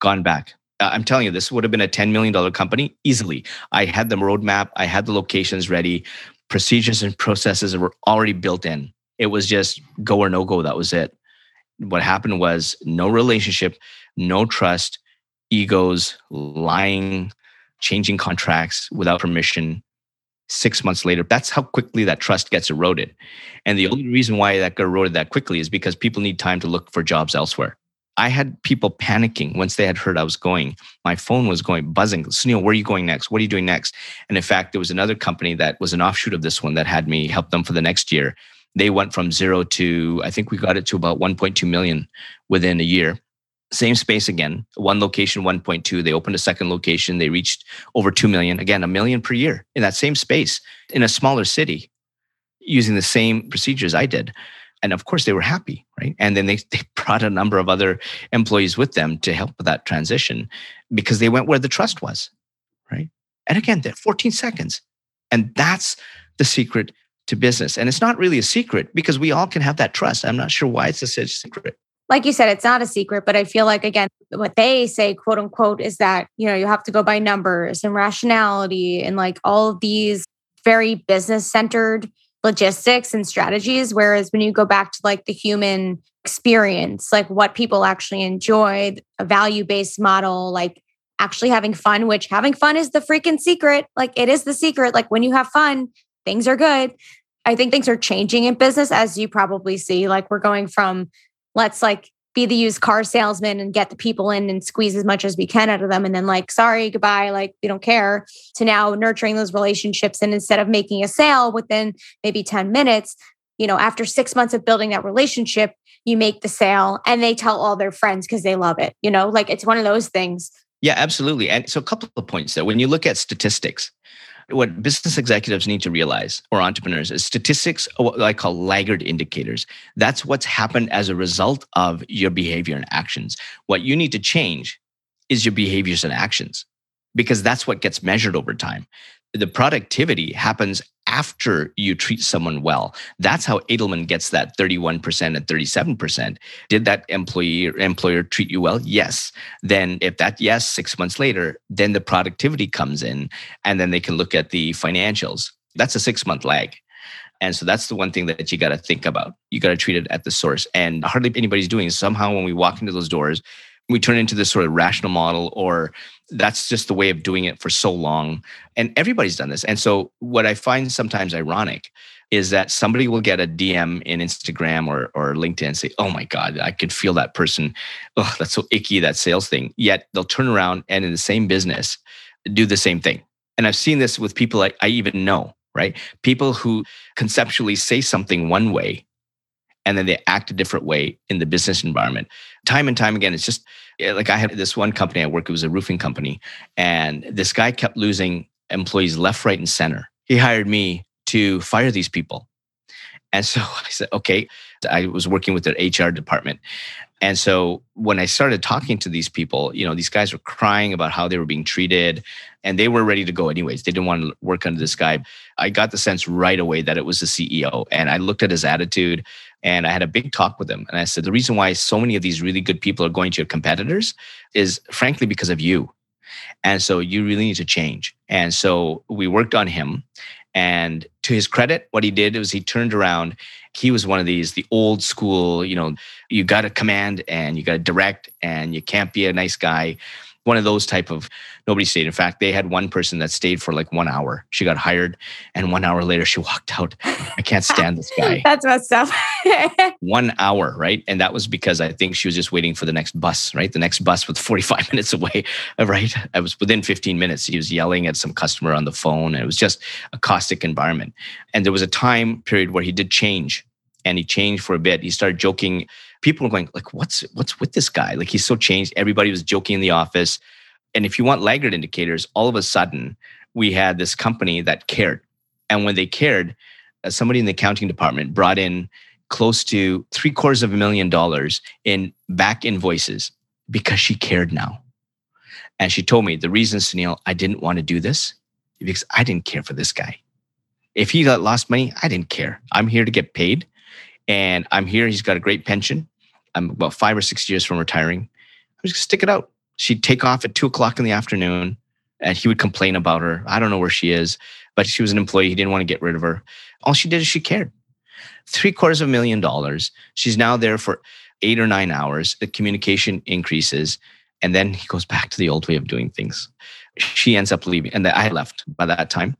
Gone back. Uh, I'm telling you, this would have been a $10 million company easily. I had the roadmap, I had the locations ready, procedures and processes were already built in. It was just go or no go. That was it. What happened was no relationship, no trust, egos, lying, changing contracts without permission, six months later. That's how quickly that trust gets eroded. And the only reason why that got eroded that quickly is because people need time to look for jobs elsewhere. I had people panicking once they had heard I was going. My phone was going buzzing. Sunil, where are you going next? What are you doing next? And in fact, there was another company that was an offshoot of this one that had me help them for the next year. They went from zero to, I think we got it to about 1.2 million within a year same space again. One location 1.2 they opened a second location. They reached over 2 million. Again a million per year in that same space in a smaller city using the same procedures i did. And of course they were happy right? And then they, they brought a number of other employees with them to help with that transition because they went where the trust was right? And again that 14 seconds. And that's the secret to business. And it's not really a secret because we all can have that trust. I'm not sure why it's a secret like you said, it's not a secret, but I feel like, again, what they say, quote unquote, is that, you know, you have to go by numbers and rationality and like all of these very business centered logistics and strategies. Whereas when you go back to like the human experience, like what people actually enjoy, a value based model, like actually having fun, which having fun is the freaking secret. Like it is the secret. Like when you have fun, things are good. I think things are changing in business, as you probably see. Like we're going from let's like be the used car salesman and get the people in and squeeze as much as we can out of them and then like sorry goodbye like we don't care to now nurturing those relationships and instead of making a sale within maybe 10 minutes you know after 6 months of building that relationship you make the sale and they tell all their friends because they love it you know? Like it's one of those things. Yeah absolutely and so a couple of points there when you look at statistics what business executives need to realize or entrepreneurs is statistics what i call laggard indicators. That's what's happened as a result of your behavior and actions. What you need to change is your behaviors and actions because that's what gets measured over time. The productivity happens after you treat someone well. That's how Edelman gets that 31% and 37%. Did that employee or employer treat you well? Yes. Then if that yes, six months later, then the productivity comes in and then they can look at the financials. That's a six month lag. And so that's the one thing that you got to think about. You got to treat it at the source. And hardly anybody's doing. Somehow when we walk into those doors, we turn into this sort of rational model or that's just the way of doing it for so long and everybody's done this. And so what i find sometimes ironic is that somebody will get a dm in instagram or, or linkedin and say oh my god i could feel that person. Oh that's so icky that sales thing. Yet they'll turn around and in the same business do the same thing. And i've seen this with people I, I even know right? People who conceptually say something one way and then they act a different way in the business environment. Time and time again, it's just like I had this one company I worked, it was a roofing company, and this guy kept losing employees left, right, and center. He hired me to fire these people. And so I said, okay. I was working with their HR department. And so when I started talking to these people, you know, these guys were crying about how they were being treated and they were ready to go anyways. They didn't want to work under this guy. I got the sense right away that it was the CEO. And I looked at his attitude and I had a big talk with him. And I said, the reason why so many of these really good people are going to your competitors is frankly because of you. And so you really need to change. And so we worked on him. And to his credit, what he did was he turned around. He was one of these, the old school, you know, you got to command and you got to direct and you can't be a nice guy one of those type of nobody stayed. In fact, they had one person that stayed for like one hour. She got hired, and one hour later she walked out. I can't stand this guy. That's messed up. one hour, right? And that was because I think she was just waiting for the next bus, right? The next bus was 45 minutes away, right? I was within 15 minutes. He was yelling at some customer on the phone, and it was just a caustic environment. And there was a time period where he did change, and he changed for a bit. He started joking people were going like, "What's what's with this guy? Like he's so changed." Everybody was joking in the office, and if you want laggard indicators, all of a sudden we had this company that cared, and when they cared, uh, somebody in the accounting department brought in close to three quarters of a million dollars in back invoices because she cared now. And she told me the reason, Sunil, I didn't want to do this because I didn't care for this guy. If he lost money, I didn't care. I'm here to get paid and I'm here. He's got a great pension. I'm about five or six years from retiring. I'm just gonna stick it out. She'd take off at two o'clock in the afternoon and he would complain about her. I don't know where she is, but she was an employee. He didn't want to get rid of her. All she did is she cared. Three quarters of a million dollars. She's now there for eight or nine hours. The communication increases. And then he goes back to the old way of doing things. She ends up leaving. And I left by that time.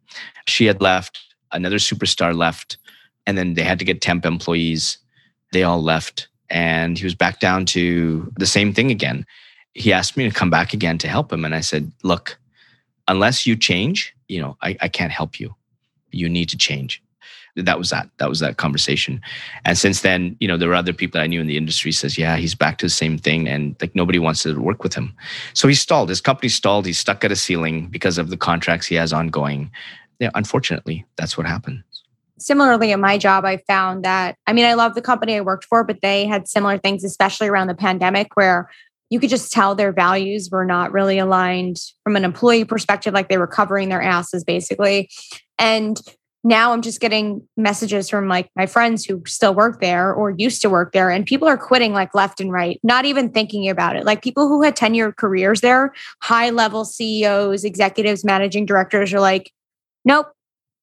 She had left. Another superstar left. And then they had to get temp employees. They all left and he was back down to the same thing again. He asked me to come back again to help him. And I said, look, unless you change, you know, I, I can't help you. You need to change. That was that. That was that conversation. And since then, you know, there were other people that I knew in the industry says, yeah, he's back to the same thing. And like nobody wants to work with him. So he stalled. His company stalled. He's stuck at a ceiling because of the contracts he has ongoing. Yeah, unfortunately, that's what happened similarly in my job i found that i mean i love the company i worked for but they had similar things especially around the pandemic where you could just tell their values were not really aligned from an employee perspective like they were covering their asses basically. And now i'm just getting messages from like my friends who still work there or used to work there and people are quitting like left and right not even thinking about it. Like people who had 10 year careers there high level ceos executives managing directors are like nope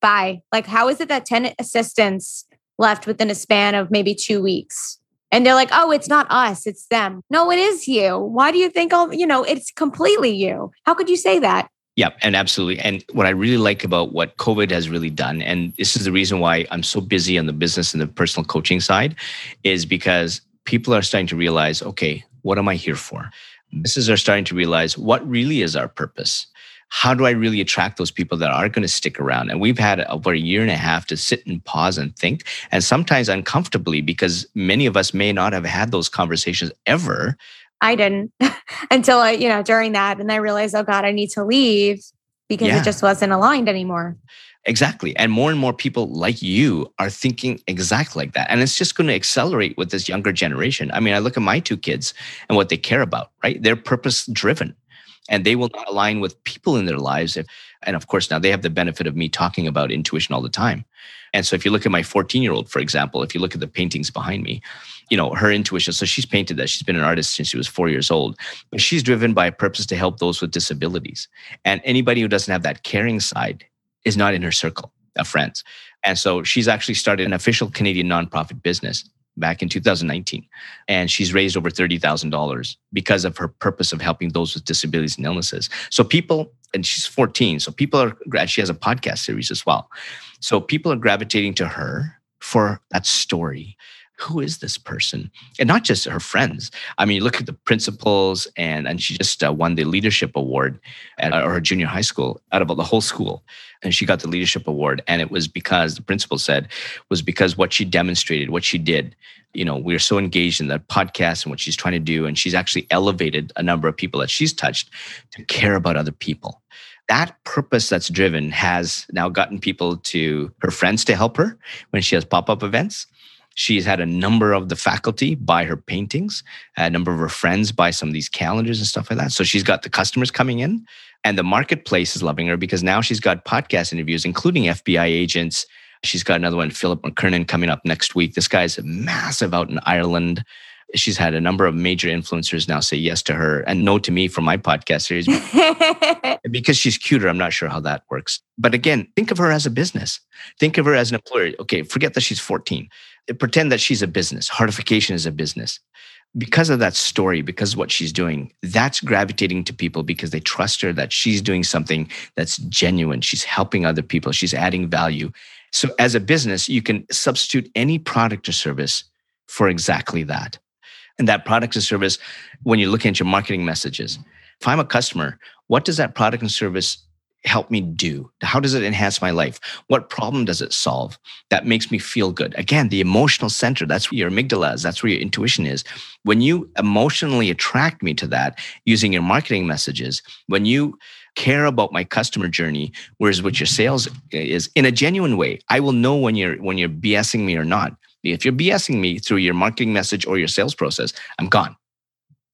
by? Like, how is it that 10 assistants left within a span of maybe two weeks? And they're like, oh, it's not us, it's them. No, it is you. Why do you think all, you know, it's completely you? How could you say that? Yeah, and absolutely. And what I really like about what COVID has really done, and this is the reason why I'm so busy on the business and the personal coaching side, is because people are starting to realize, okay, what am I here for? Businesses are starting to realize what really is our purpose how do I really attract those people that are going to stick around? And we've had over a year and a half to sit and pause and think, and sometimes uncomfortably, because many of us may not have had those conversations ever. I didn't until I, you know, during that. And I realized, oh God, I need to leave because yeah. it just wasn't aligned anymore. Exactly. And more and more people like you are thinking exactly like that. And it's just going to accelerate with this younger generation. I mean, I look at my two kids and what they care about, right? They're purpose driven and they will not align with people in their lives. And of course, now they have the benefit of me talking about intuition all the time. And so if you look at my 14 year old, for example, if you look at the paintings behind me, you know, her intuition. So she's painted that. She's been an artist since she was four years old. But she's driven by a purpose to help those with disabilities. And anybody who doesn't have that caring side is not in her circle of friends. And so she's actually started an official Canadian nonprofit business back in 2019. And she's raised over $30,000 because of her purpose of helping those with disabilities and illnesses. So people, and she's 14, so people are, she has a podcast series as well. So people are gravitating to her for that story who is this person? And not just her friends. I mean, look at the principals, and and she just uh, won the leadership award at her junior high school out of the whole school, and she got the leadership award. And it was because the principal said was because what she demonstrated, what she did. You know, we are so engaged in the podcast and what she's trying to do, and she's actually elevated a number of people that she's touched to care about other people. that purpose that's driven has now gotten people to her friends to help her when she has pop-up events she's had a number of the faculty buy her paintings a number of her friends buy some of these calendars and stuff like that so she's got the customers coming in and the marketplace is loving her because now she's got podcast interviews including fbi agents she's got another one philip mckernan coming up next week this guy's massive out in ireland she's had a number of major influencers now say yes to her and no to me from my podcast series. because she's cuter, I'm not sure how that works. But again, think of her as a business. Think of her as an employer. Okay, forget that she's 14. Pretend that she's a business. Heartification is a business. Because of that story, because what she's doing, that's gravitating to people because they trust her that she's doing something that's genuine. She's helping other people, she's adding value. So, as a business, you can substitute any product or service for exactly that and that product or service when you're looking at your marketing messages. If I'm a customer, what does that product and service help me do? How does it enhance my life? What problem does it solve that makes me feel good? Again, the emotional center, that's where your amygdala is, that's where your intuition is. When you emotionally attract me to that using your marketing messages, when you care about my customer journey, whereas what your sales is in a genuine way, I will know when you're when you're BSing me or not. If you're BSing me through your marketing message or your sales process, I'm gone.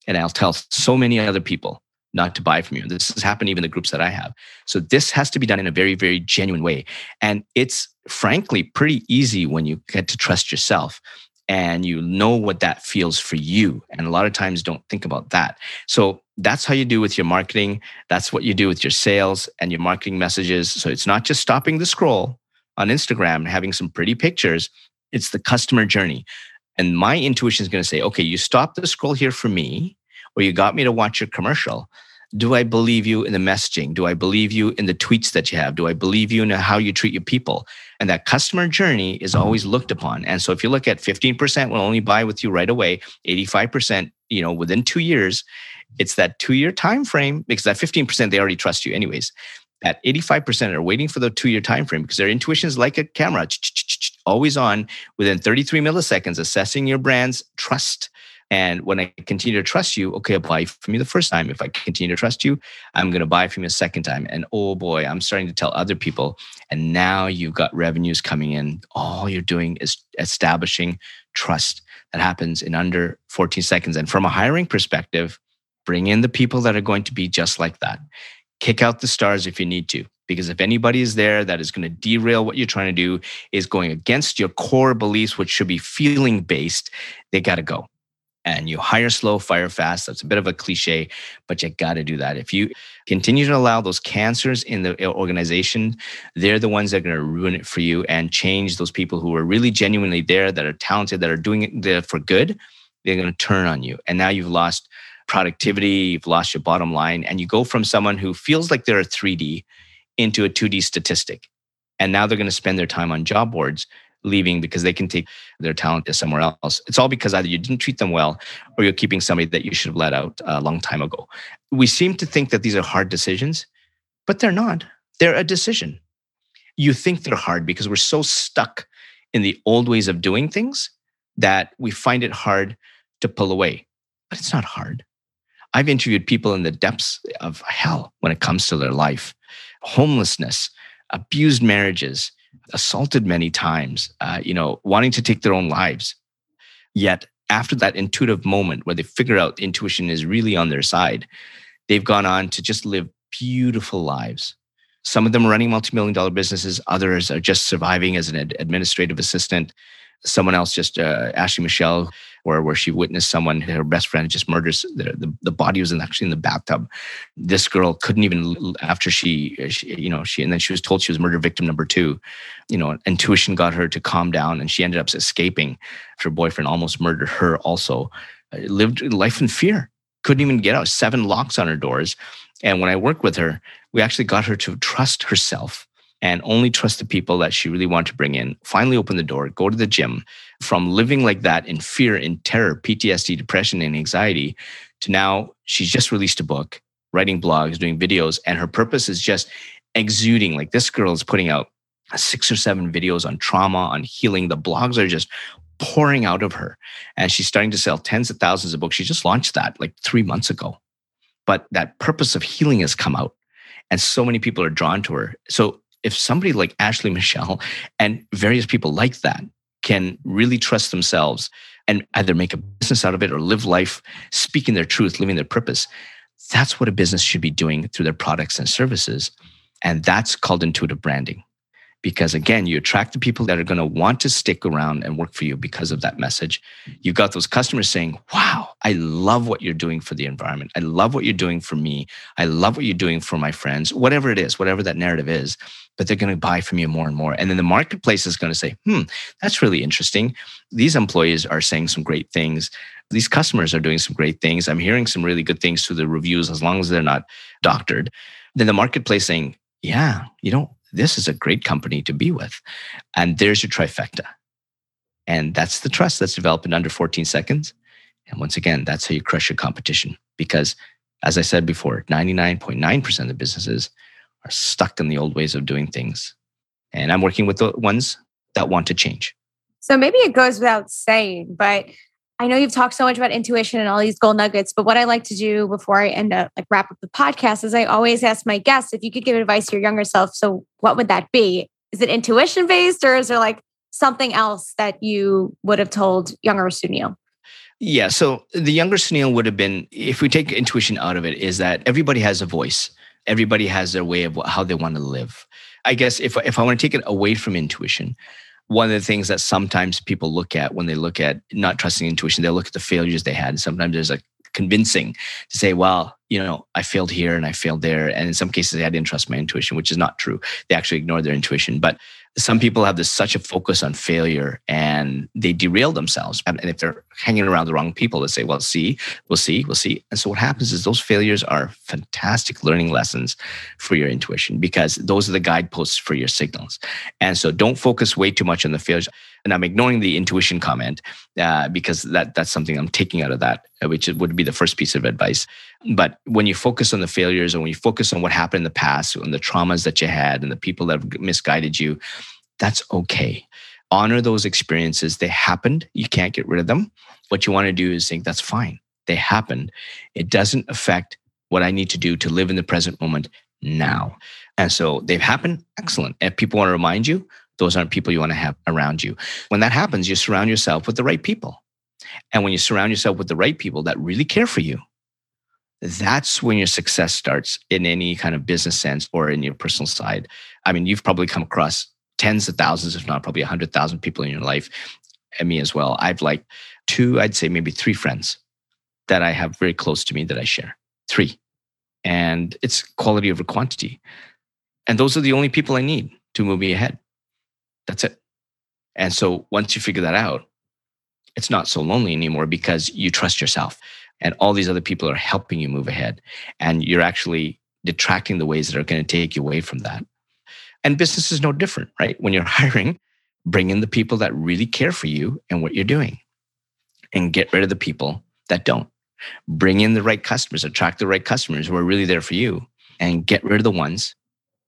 And I'll tell so many other people not to buy from you. This has happened even the groups that I have. So this has to be done in a very, very genuine way. And it's frankly pretty easy when you get to trust yourself and you know what that feels for you. And a lot of times don't think about that. So that's how you do with your marketing. That's what you do with your sales and your marketing messages. So it's not just stopping the scroll on Instagram and having some pretty pictures. It's the customer journey. And my intuition is going to say, okay, you stop the scroll here for me, or you got me to watch your commercial. Do I believe you in the messaging? Do I believe you in the tweets that you have? Do I believe you in how you treat your people? And that customer journey is always looked upon. And so if you look at 15% will only buy with you right away, 85%, you know, within two years, it's that two-year time frame because that 15% they already trust you anyways. That 85% are waiting for the two-year time frame because their intuition is like a camera always on within 33 milliseconds, assessing your brand's trust. And when I continue to trust you, okay, I'll buy from you the first time. If I continue to trust you, I'm going to buy from you a second time. And oh boy, I'm starting to tell other people. And now you've got revenues coming in. All you're doing is establishing trust that happens in under 14 seconds. And from a hiring perspective, bring in the people that are going to be just like that. Kick out the stars if you need to. Because if anybody is there that is going to derail what you're trying to do, is going against your core beliefs, which should be feeling based, they got to go. And you hire slow, fire fast. That's a bit of a cliche, but you got to do that. If you continue to allow those cancers in the uh, organization, they're the ones that are going to ruin it for you and change those people who are really genuinely there, that are talented, that are doing it there for good. They're going to turn on you. And now you've lost productivity, you've lost your bottom line, and you go from someone who feels like they're a 3D into a 2D statistic. And now they're going to spend their time on job boards leaving because they can take their talent somewhere else. It's all because either you didn't treat them well or you're keeping somebody that you should have let out a long time ago. We seem to think that these are hard decisions, but they're not. They're a decision. You think they're hard because we're so stuck in the old ways of doing things that we find it hard to pull away. But it's not hard. I've interviewed people in the depths of hell when it comes to their life homelessness, abused marriages, assaulted many times, uh, you know, wanting to take their own lives. Yet, after that intuitive moment where they figure out intuition is really on their side, they've gone on to just live beautiful lives. Some of them are running multi-million dollar businesses. Others are just surviving as an administrative assistant. Someone else, just uh, Ashley Michelle, where where she witnessed someone, her best friend just murders the, the, the body was in, actually in the bathtub. This girl couldn't even after she, she, you know, she and then she was told she was murder victim number two. You know, intuition got her to calm down, and she ended up escaping. Her boyfriend almost murdered her. Also, uh, lived life in fear. Couldn't even get out. Seven locks on her doors. And when I worked with her, we actually got her to trust herself and only trust the people that she really wanted to bring in. Finally, open the door, go to the gym. From living like that in fear, in terror, PTSD, depression, and anxiety, to now she's just released a book, writing blogs, doing videos, and her purpose is just exuding. Like this girl is putting out six or seven videos on trauma, on healing. The blogs are just pouring out of her. And she's starting to sell tens of thousands of books. She just launched that like three months ago. But that purpose of healing has come out. And so many people are drawn to her. So if somebody like Ashley Michelle and various people like that can really trust themselves and either make a business out of it or live life speaking their truth, living their purpose, that's what a business should be doing through their products and services. And that's called intuitive branding because again you attract the people that are going to want to stick around and work for you because of that message. You've got those customers saying wow i love what you're doing for the environment. I love what you're doing for me. I love what you're doing for my friends whatever it is whatever that narrative is but they're going to buy from you more and more. And then the marketplace is going to say hmm that's really interesting. These employees are saying some great things. These customers are doing some great things. I'm hearing some really good things through the reviews as long as they're not doctored. Then the marketplace saying yeah you know this is a great company to be with. And there's your trifecta. And that's the trust that's developed in under 14 seconds. And once again, that's how you crush your competition. Because as I said before, 99.9% of the businesses are stuck in the old ways of doing things. And I'm working with the ones that want to change. So maybe it goes without saying, but I know you've talked so much about intuition and all these gold nuggets, but what I like to do before I end up like wrap up the podcast is I always ask my guests if you could give advice to your younger self. So what would that be? Is it intuition based or is there like something else that you would have told younger Sunil? Yeah. So the younger Sunil would have been, if we take intuition out of it, is that everybody has a voice. Everybody has their way of how they want to live. I guess if if I want to take it away from intuition, one of the things that sometimes people look at when they look at not trusting intuition, they look at the failures they had. And sometimes there's a convincing to say, well, you know, I failed here and I failed there. And in some cases, I didn't trust my intuition, which is not true. They actually ignored their intuition. But some people have this such a focus on failure and they derail themselves. And if they're hanging around the wrong people, they say, well, see, we'll see, we'll see. And so what happens is those failures are fantastic learning lessons for your intuition because those are the guideposts for your signals. And so don't focus way too much on the failures. And I'm ignoring the intuition comment uh, because that that's something I'm taking out of that, uh, which would be the first piece of advice. But when you focus on the failures and when you focus on what happened in the past and the traumas that you had and the people that have misguided you, that's okay. Honor those experiences. They happened. You can't get rid of them. What you want to do is think that's fine. They happened. It doesn't affect what I need to do to live in the present moment now. And so they've happened. Excellent. If people want to remind you, those aren't people you want to have around you. When that happens, you surround yourself with the right people. And when you surround yourself with the right people that really care for you, that's when your success starts in any kind of business sense or in your personal side. I mean, you've probably come across tens of thousands, if not probably 100,000 people in your life, and me as well. I've like two, I'd say maybe three friends that I have very close to me that I share. Three. And it's quality over quantity. And those are the only people I need to move me ahead. That's it. And so once you figure that out, it's not so lonely anymore because you trust yourself and all these other people are helping you move ahead and you're actually detracting the ways that are going to take you away from that. And business is no different right? When you're hiring bring in the people that really care for you and what you're doing and get rid of the people that don't. Bring in the right customers attract the right customers who are really there for you and get rid of the ones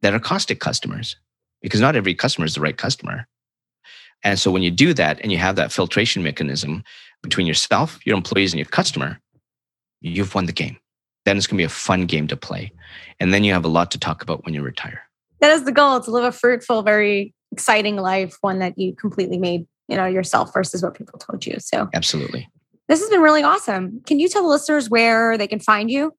that are caustic customers because not every customer is the right customer and so when you do that and you have that filtration mechanism between yourself your employees and your customer you've won the game. Then it's going to be a fun game to play. And then you have a lot to talk about when you retire. That is the goal to live a fruitful, very exciting life, one that you completely made, you know, yourself versus what people told you. So absolutely. This has been really awesome. Can you tell the listeners where they can find you?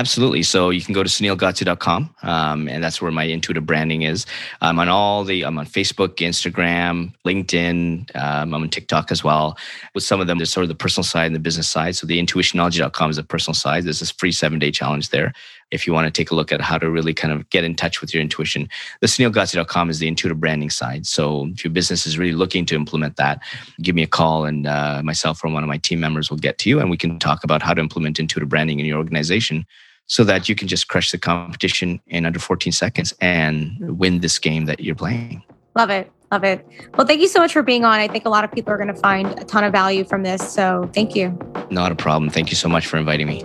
Absolutely. So you can go to sunilgodse.com, um, and that's where my intuitive branding is. I'm on all the, I'm on Facebook, Instagram, LinkedIn. Um, I'm on TikTok as well. With some of them, there's sort of the personal side and the business side. So the intuitionology.com is the personal side. There's this free seven day challenge there. If you want to take a look at how to really kind of get in touch with your intuition, the sunilgodse.com is the intuitive branding side. So if your business is really looking to implement that, give me a call and uh, myself or one of my team members will get to you and we can talk about how to implement intuitive branding in your organization so that you can just crush the competition in under 14 seconds and win this game that you're playing. Love it. Love it. Well, thank you so much for being on. I think a lot of people are going to find a ton of value from this. So thank you. Not a problem. Thank you so much for inviting me.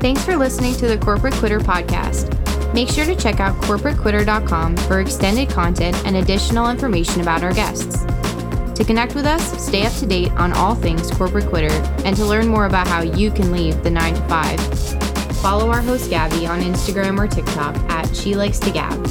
Thanks for listening to the Corporate Quitter podcast. Make sure to check out corporatequitter.com for extended content and additional information about our guests. To connect with us, stay up to date on all things corporate quitter, and to learn more about how you can leave the 9 to 5, follow our host Gabby on Instagram or TikTok at She Likes to Gab.